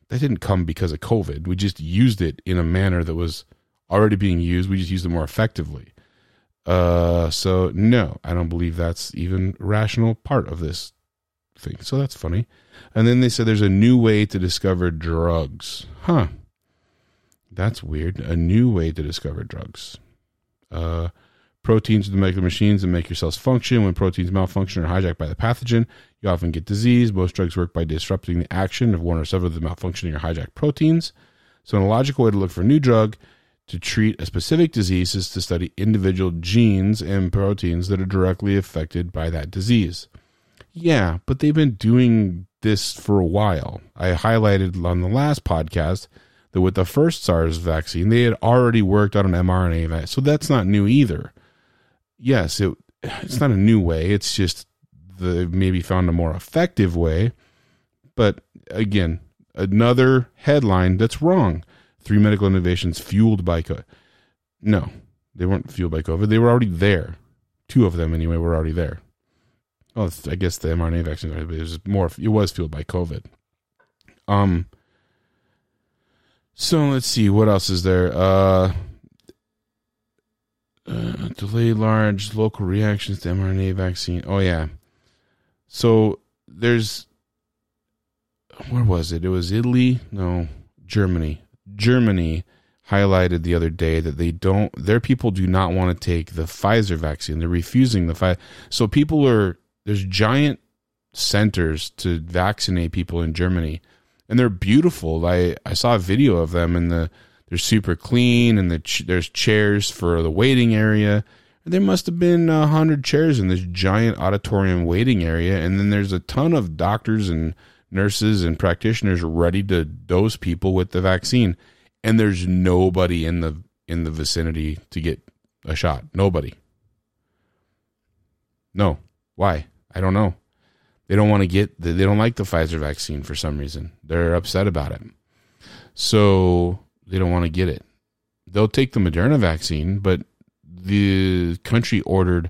that didn't come because of COVID. We just used it in a manner that was already being used. We just used it more effectively. Uh, so no, I don't believe that's even rational part of this thing. So that's funny. And then they said there's a new way to discover drugs. Huh. That's weird. A new way to discover drugs. Uh, Proteins are the molecular machines that make your cells function. When proteins malfunction or hijacked by the pathogen, you often get disease. Most drugs work by disrupting the action of one or several of the malfunctioning or hijacked proteins. So, in a logical way to look for a new drug to treat a specific disease is to study individual genes and proteins that are directly affected by that disease. Yeah, but they've been doing this for a while. I highlighted on the last podcast that with the first SARS vaccine, they had already worked on an mRNA vaccine. So that's not new either yes, it it's not a new way. It's just the maybe found a more effective way. But again, another headline that's wrong. Three medical innovations fueled by COVID. No, they weren't fueled by COVID. They were already there. Two of them, anyway, were already there. Oh, I guess the mRNA vaccine, it was more. It was fueled by COVID. Um. So let's see what else is there. Uh, uh, delay large local reactions to mRNA vaccine. Oh yeah. So there's where was it? It was Italy, no, Germany. Germany highlighted the other day that they don't their people do not want to take the Pfizer vaccine. They're refusing the Pfizer. So people are there's giant centers to vaccinate people in Germany and they're beautiful. I I saw a video of them and the they're super clean and the ch- there's chairs for the waiting area. There must have been a hundred chairs in this giant auditorium waiting area, and then there's a ton of doctors and nurses and practitioners ready to dose people with the vaccine, and there's nobody in the in the vicinity to get a shot. Nobody. No. Why? I don't know. They don't want to get. They don't like the Pfizer vaccine for some reason. They're upset about it. So they don't want to get it. They'll take the Moderna vaccine, but the country ordered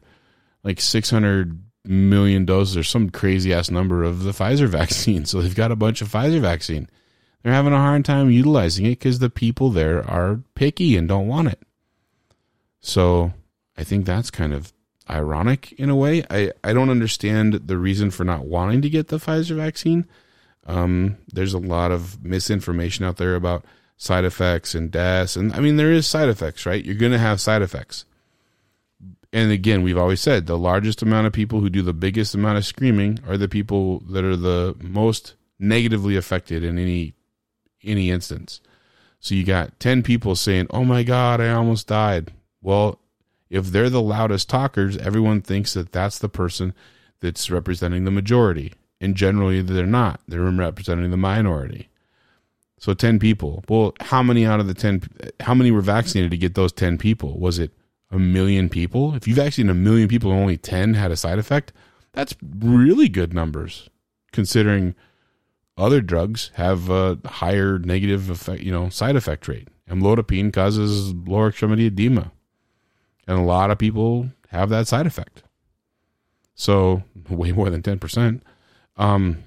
like 600 million doses or some crazy ass number of the (laughs) Pfizer vaccine. So they've got a bunch of Pfizer vaccine. They're having a hard time utilizing it because the people there are picky and don't want it. So I think that's kind of ironic in a way. I, I don't understand the reason for not wanting to get the Pfizer vaccine. Um, there's a lot of misinformation out there about side effects and deaths. And I mean, there is side effects, right? You're going to have side effects. And again, we've always said the largest amount of people who do the biggest amount of screaming are the people that are the most negatively affected in any any instance. So you got 10 people saying, "Oh my god, I almost died." Well, if they're the loudest talkers, everyone thinks that that's the person that's representing the majority. And generally they're not. They're representing the minority. So 10 people. Well, how many out of the 10 how many were vaccinated to get those 10 people? Was it a million people? If you vaccinated a million people and only 10 had a side effect, that's really good numbers considering other drugs have a higher negative effect, you know, side effect rate. Amlodipine causes lower extremity edema. And a lot of people have that side effect. So, way more than 10%. Um,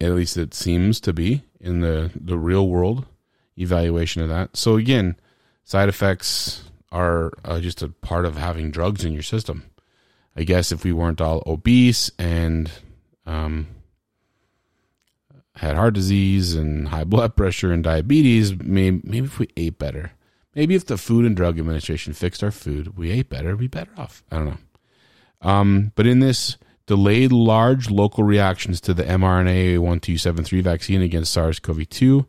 at least it seems to be in the, the real world evaluation of that. So, again, side effects are uh, just a part of having drugs in your system. I guess if we weren't all obese and um, had heart disease and high blood pressure and diabetes, maybe, maybe if we ate better, maybe if the Food and Drug Administration fixed our food, we ate better, we'd be better off. I don't know. Um, but in this delayed large local reactions to the mRNA 1273 vaccine against SARS CoV 2.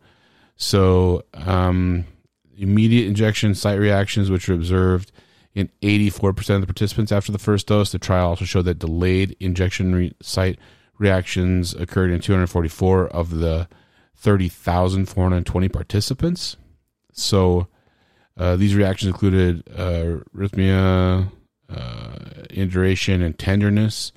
So, um, immediate injection site reactions, which were observed in 84% of the participants after the first dose. The trial also showed that delayed injection re- site reactions occurred in 244 of the 30,420 participants. So, uh, these reactions included uh, erythema, uh, induration, and tenderness.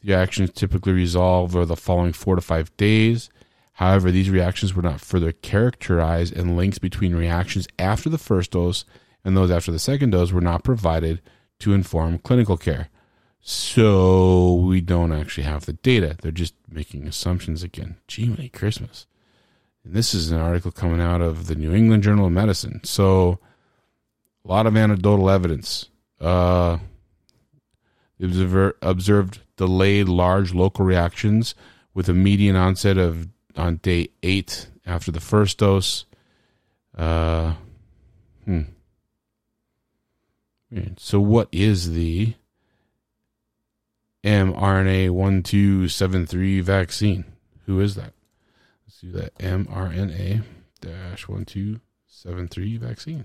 The reactions typically resolve over the following four to five days. However, these reactions were not further characterized, and links between reactions after the first dose and those after the second dose were not provided to inform clinical care. So we don't actually have the data. They're just making assumptions again. Gee, Merry Christmas. And this is an article coming out of the New England Journal of Medicine. So a lot of anecdotal evidence. Uh, observed delayed large local reactions with a median onset of on day eight after the first dose. Uh, hmm. So, what is the mRNA 1273 vaccine? Who is that? Let's do that mRNA dash 1273 vaccine.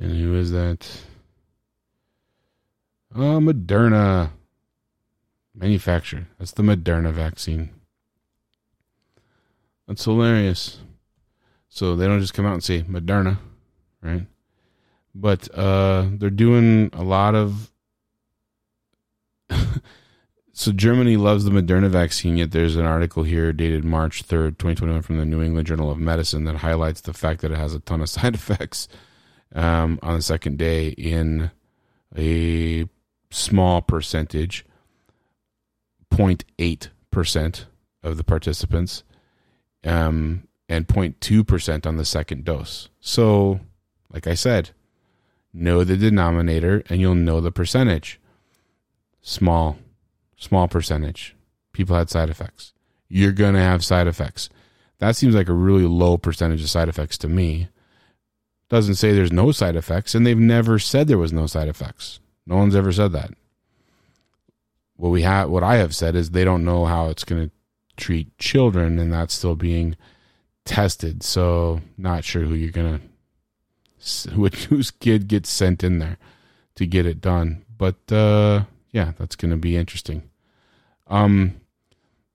And who is that? Oh, Moderna manufacturer. That's the Moderna vaccine. That's hilarious. So they don't just come out and say Moderna, right? But uh, they're doing a lot of (laughs) So Germany loves the Moderna vaccine, yet there's an article here dated March 3rd, 2021 from the New England Journal of Medicine that highlights the fact that it has a ton of (laughs) side effects um, on the second day in a small percentage, 0.8% of the participants, um, and 0.2% on the second dose. So, like I said, know the denominator and you'll know the percentage. Small, small percentage. People had side effects. You're going to have side effects. That seems like a really low percentage of side effects to me. Doesn't say there's no side effects, and they've never said there was no side effects. No one's ever said that. What we have, what I have said is they don't know how it's going to treat children, and that's still being tested. So, not sure who you're going (laughs) to, whose kid gets sent in there to get it done. But uh, yeah, that's going to be interesting. Um,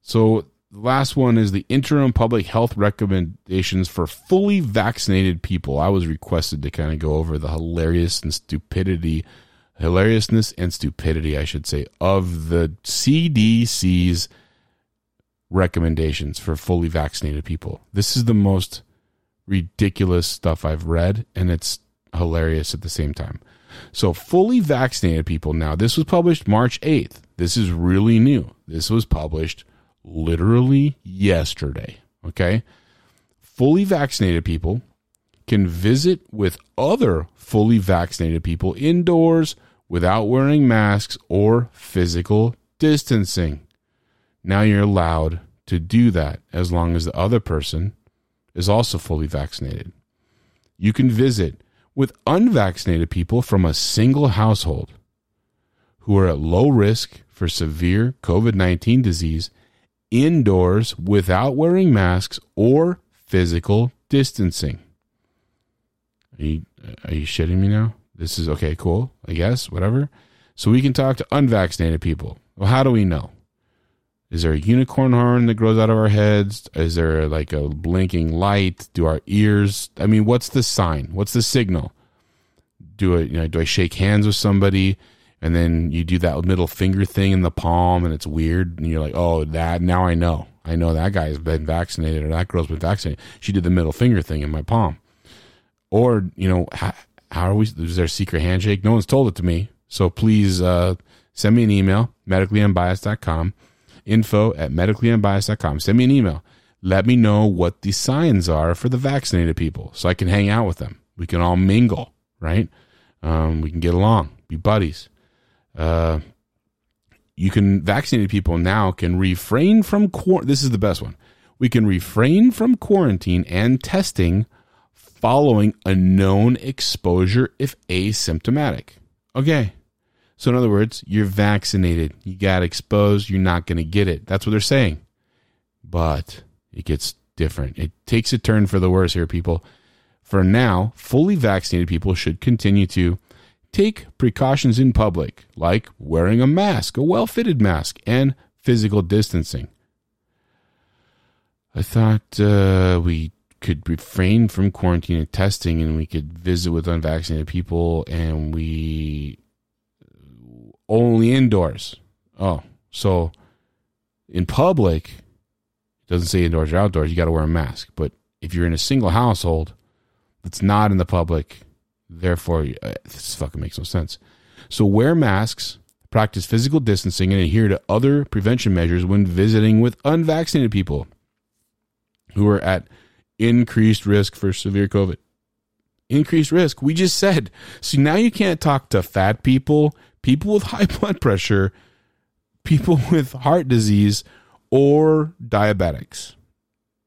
so the last one is the interim public health recommendations for fully vaccinated people. I was requested to kind of go over the hilarious and stupidity, hilariousness and stupidity, I should say, of the CDC's recommendations for fully vaccinated people. This is the most ridiculous stuff I've read, and it's hilarious at the same time. So, fully vaccinated people now, this was published March 8th. This is really new. This was published literally yesterday. Okay. Fully vaccinated people can visit with other fully vaccinated people indoors without wearing masks or physical distancing. Now you're allowed to do that as long as the other person is also fully vaccinated. You can visit with unvaccinated people from a single household who are at low risk for severe COVID 19 disease indoors without wearing masks or physical distancing. Are you, uh, are you shitting me now? This is okay, cool, I guess, whatever. So we can talk to unvaccinated people. Well, how do we know? Is there a unicorn horn that grows out of our heads? Is there like a blinking light? Do our ears? I mean, what's the sign? What's the signal? Do I, you know, do I shake hands with somebody? And then you do that middle finger thing in the palm and it's weird. And you're like oh that now i know. I know that guy's been vaccinated or that girl's been vaccinated. She did the middle finger thing in my palm. Or you know how, how are we is there a secret handshake? No one's told it to me. So please uh, send me an email medicallyunbiased.com info at medicallyunbiased.com send me an email. Let me know what the signs are for the vaccinated people so i can hang out with them. We can all mingle right? Um, we can get along be buddies uh, you can vaccinated people now can refrain from quar- this is the best one. We can refrain from quarantine and testing following a known exposure if asymptomatic. Okay. So in other words you're vaccinated. You got exposed. You're not going to get it. That's what they're saying. But it gets different. It takes a turn for the worse here people. For now fully vaccinated people should continue to Take precautions in public, like wearing a mask, a well fitted mask, and physical distancing. I thought uh, we could refrain from quarantine and testing, and we could visit with unvaccinated people, and we only indoors. Oh, so in public, it doesn't say indoors or outdoors. You got to wear a mask. But if you're in a single household that's not in the public, Therefore, uh, this fucking makes no sense. So wear masks, practice physical distancing, and adhere to other prevention measures when visiting with unvaccinated people who are at increased risk for severe COVID. Increased risk. We just said. See, now you can't talk to fat people, people with high (laughs) blood pressure, people with heart disease, or diabetics.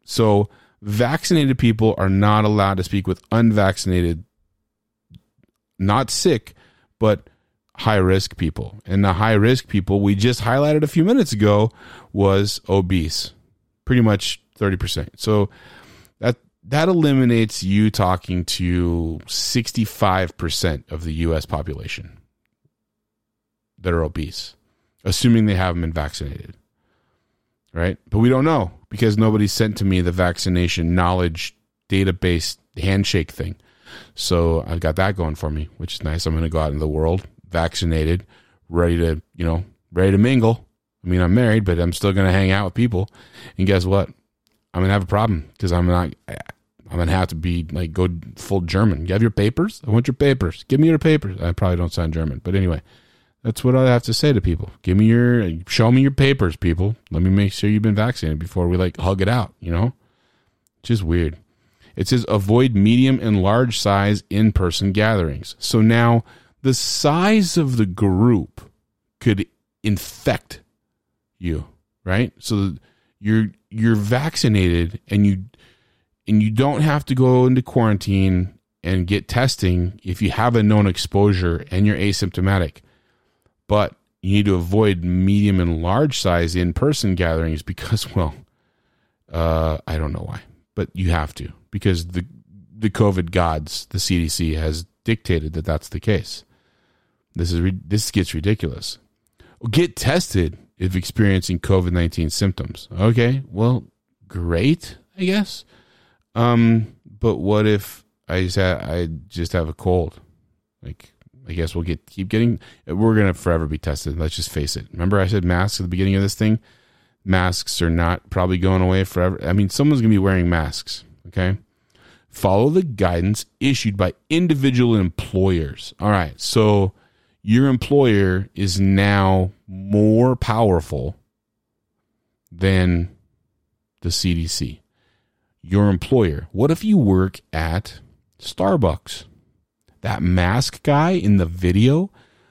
So, vaccinated people are not allowed to speak with unvaccinated not sick, but high risk people. And the high risk people we just highlighted a few minutes ago was obese, pretty much 30%. So that that eliminates you talking to 65% of the US population that are obese, assuming they haven't been vaccinated. Right? But we don't know because nobody sent to me the vaccination knowledge database handshake thing. So I've got that going for me, which is nice. I'm going to go out in the world vaccinated, ready to, you know, ready to mingle, I mean, I'm married, but I'm still going to hang out with people. And guess what? I'm going to have a problem because I'm not, I'm going to have to be like, go full German. You have your papers? I want your papers. Give me your papers. I probably don't sound German, but anyway, that's what I have to say to people. Give me your, show me your papers, people. Let me make sure you've been vaccinated before we like hug it out, you know? Just weird. It says avoid medium and large size in person gatherings. So now the size of the group could infect you, right? So you're you're vaccinated and you and you don't have to go into quarantine and get testing if you have a known exposure and you're asymptomatic. But you need to avoid medium and large size in person gatherings because, (laughs) well, uh, I don't know why, but you have to because the the COVID gods, the CDC, has dictated that that's the case. This is this gets ridiculous. Get tested if experiencing COVID nineteen symptoms. Okay, well, great, I guess. Um, but what if I just ha- I just have a cold? Like, I guess we'll get keep getting. We're gonna forever be tested. Let's just face it. Remember, I said masks at the beginning of this thing. Masks are not probably going away forever. I mean, someone's gonna be wearing masks. Okay, follow the guidance issued by individual employers. All right, so your employer is now more powerful than the CDC. Your employer. What if you work at Starbucks? That mask guy in the video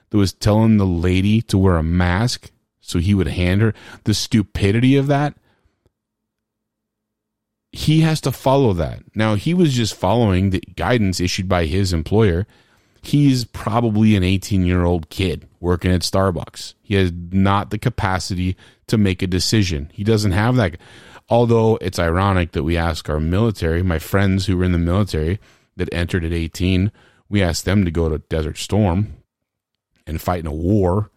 that was telling the lady to wear a mask so he would hand her the stupidity of that. He has to follow that. Now, he was just following the guidance issued by his employer he's probably an 18 year old kid working at Starbucks. He has not the capacity to make a decision. He doesn't have that. Although it's ironic that we ask our military, my friends who were in the military that entered at 18, we asked them to go to Desert Storm and fight in a war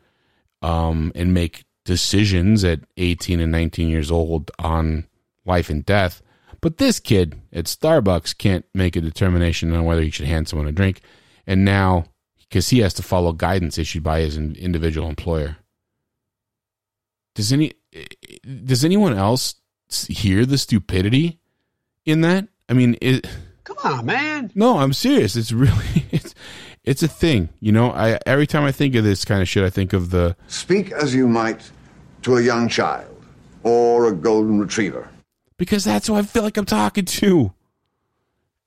um, and make decisions at 18 and 19 years old on life and death. But this kid at Starbucks can't make a determination on whether he should hand someone a drink and now because he has to follow guidance issued by his individual employer. Does any does anyone else hear the stupidity in that? I mean, it, come on, man. No, I'm serious. It's really (laughs) it's it's a thing. You know, I every time I think of this kind of shit, I think of the speak as you might to a young child or a golden retriever, because that's who I feel like I'm talking to.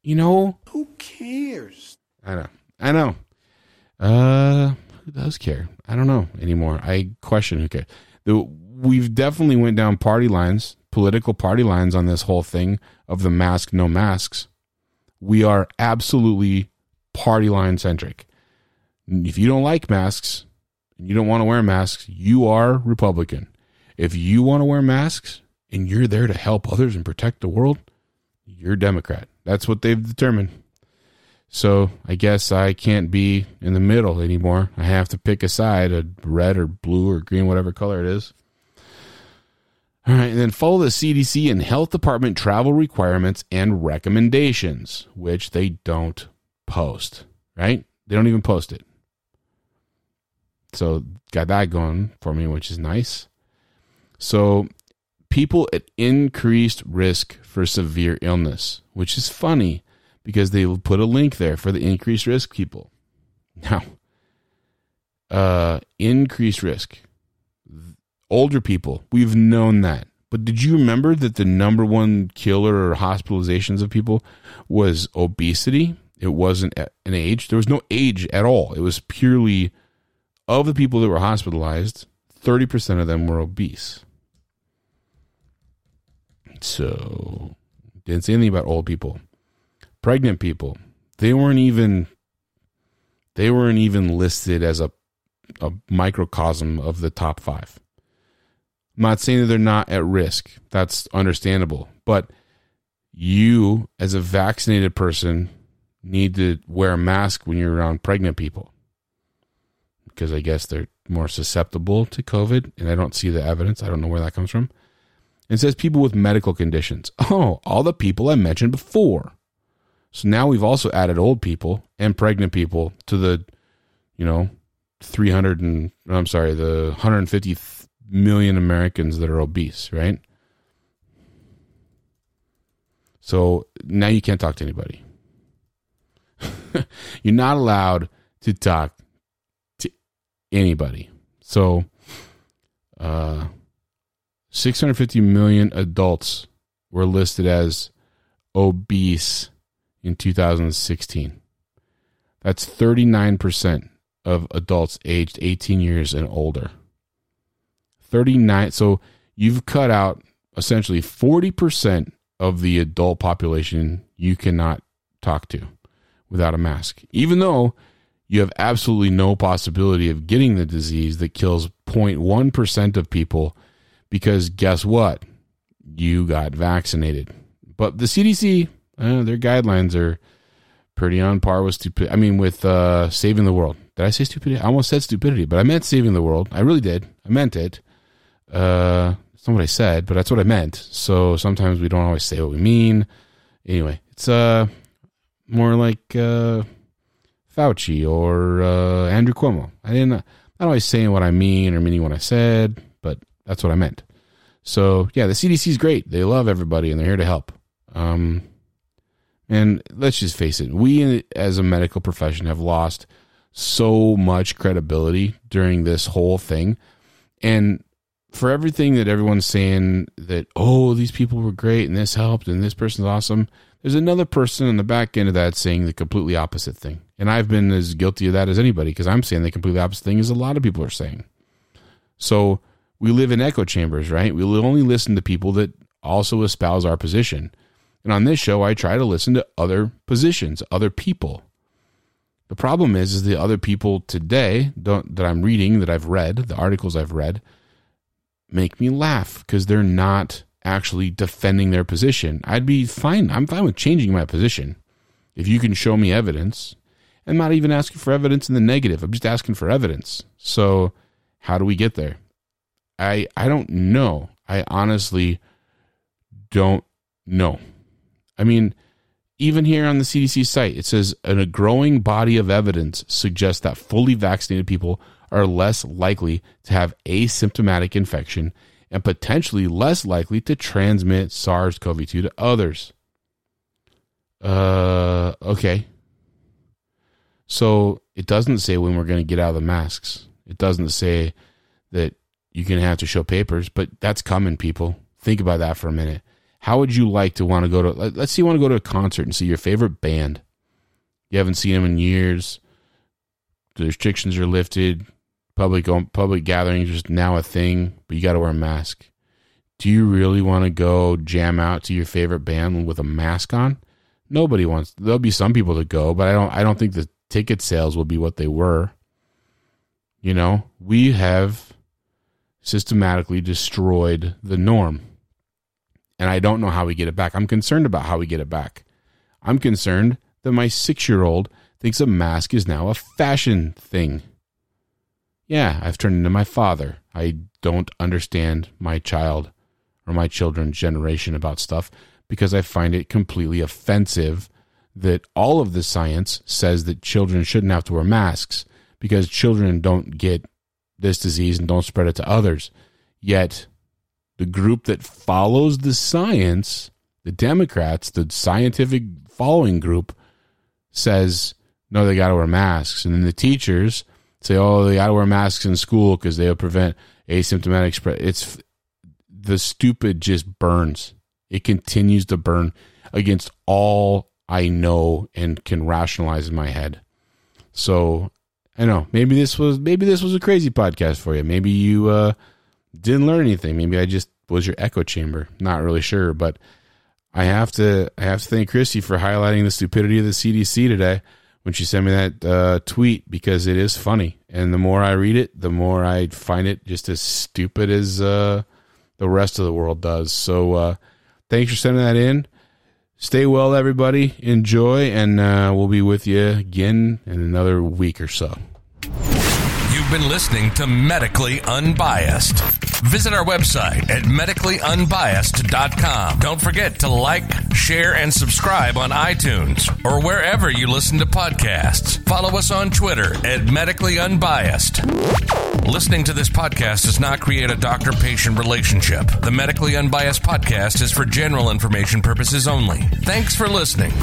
You know, who cares? I know. I know. Uh, who does care? I don't know anymore. I question who cares. The, we've definitely went down party lines, political party lines on this whole thing of the mask, no masks. We are absolutely party line centric. If you don't like masks and you don't want to wear masks, you are Republican. If you want to wear masks and you're there to help others and protect the world, you're Democrat. That's what they've determined. So I guess I can't be in the middle anymore. I have to pick a side, a red or blue or green, whatever color it is. All right, and then follow the CDC and Health Department travel requirements and recommendations, which they don't post, right? They don't even post it. So got that going for me, which is nice. So people at increased risk for severe illness, which is funny because they will put a link there for the increased risk people. Now, uh, increased risk. Older people, we've known that. But did you remember that the number one killer or hospitalizations of people was obesity? It wasn't an age. There was no age at all. It was purely of the people that were hospitalized, 30% of them were obese. So, didn't say anything about old people pregnant people. They weren't even they weren't even listed as a a microcosm of the top 5. I'm not saying that they're not at risk. That's understandable. But you as a vaccinated person need to wear a mask when you're around pregnant people. Because I guess they're more susceptible to COVID and I don't see the evidence. I don't know where that comes from. It says people with medical conditions. (laughs) Oh, all the people I mentioned before. So now we've also added old people and pregnant people to the, you know, 300 and I'm sorry, the 150 million Americans that are obese, right? So now you can't talk to anybody. (laughs) You're not allowed to talk to anybody. So, uh, 650 million adults were listed as obese in 2016. That's 39% of adults aged 18 years and older. 39 so you've cut out essentially 40% of the adult population you cannot talk to without a mask. Even though you have absolutely no possibility of getting the disease that kills 0.1% of people because guess what? You got vaccinated. But the CDC, uh, their guidelines are pretty on par with stupid. I mean, with uh, saving the world. Did I say stupidity? I almost said stupidity, but I meant saving the world. I really did. I meant it. Uh, it's not what I said, but that's what I meant. So sometimes we don't always say what we mean. Anyway, it's uh more like uh, Fauci or uh, Andrew Cuomo. I didn't. I'm not always saying what I mean or meaning what I said, but that's what I meant. So yeah, the CDC is great. They love everybody and they're here to help. Um, and let's just face it, we as a medical profession have lost so much credibility during this whole thing. And for everything that everyone's saying that, oh, these people were great and this helped and this person's awesome, there's another person on the back end of that saying the completely opposite thing. And I've been as guilty of that as anybody because I'm saying the completely opposite thing as a lot of people are saying. So we live in echo chambers, right? We only listen to people that also espouse our position. And on this show, I try to listen to other positions, other people. The problem is, is the other people today that I'm reading, that I've read, the articles I've read, make me laugh because they're not actually defending their position. I'd be fine. I'm fine with changing my position if you can show me evidence. I'm not even asking for evidence in the negative. I'm just asking for evidence. So, how do we get there? I I don't know. I honestly don't know. I mean, even here on the CDC site, it says a growing body of evidence suggests that fully vaccinated people are less likely to have asymptomatic infection and potentially less likely to transmit SARS CoV 2 to others. Uh, okay. So it doesn't say when we're going to get out of the masks. It doesn't say that you're going to have to show papers, but that's coming, people. Think about that for a minute. How would you like to want to go to, let's say you want to go to a concert and see your favorite band. You haven't seen them in years. The restrictions are lifted. Public public gatherings is now a thing, but you got to wear a mask. Do you really want to go jam out to your favorite band with a mask on? Nobody wants. There'll be some people that go, but I don't. I don't think the ticket sales will be what they were. You know, we have systematically destroyed the norm, and I don't know how we get it back. I'm concerned about how we get it back. I'm concerned that my six year old thinks a mask is now a fashion thing. Yeah, I've turned into my father. I don't understand my child or my children's generation about stuff because I find it completely offensive that all of the science says that children shouldn't have to wear masks because children don't get this disease and don't spread it to others. Yet, the group that follows the science, the Democrats, the scientific following group, says, no, they got to wear masks. And then the teachers say, oh, they got to wear masks in school because they'll prevent asymptomatic spread. It's the stupid just burns. It continues to burn against all I know and can rationalize in my head. So I know maybe this was maybe this was a crazy podcast for you. Maybe you uh, didn't learn anything. Maybe I just was your echo chamber. Not really sure, but I have to I have to thank Christy for highlighting the stupidity of the CDC today when she sent me that uh, tweet because it is funny, and the more I read it, the more I find it just as stupid as uh, the rest of the world does. So uh, thanks for sending that in. Stay well, everybody. Enjoy, and uh, we'll be with you again in another week or so. You've been listening to Medically Unbiased. Visit our website at medicallyunbiased.com. Don't forget to like, share, and subscribe on iTunes or wherever you listen to podcasts. Follow us on Twitter at Medically Unbiased. Listening to this podcast does not create a doctor patient relationship. The Medically Unbiased podcast is for general information purposes only. Thanks for listening.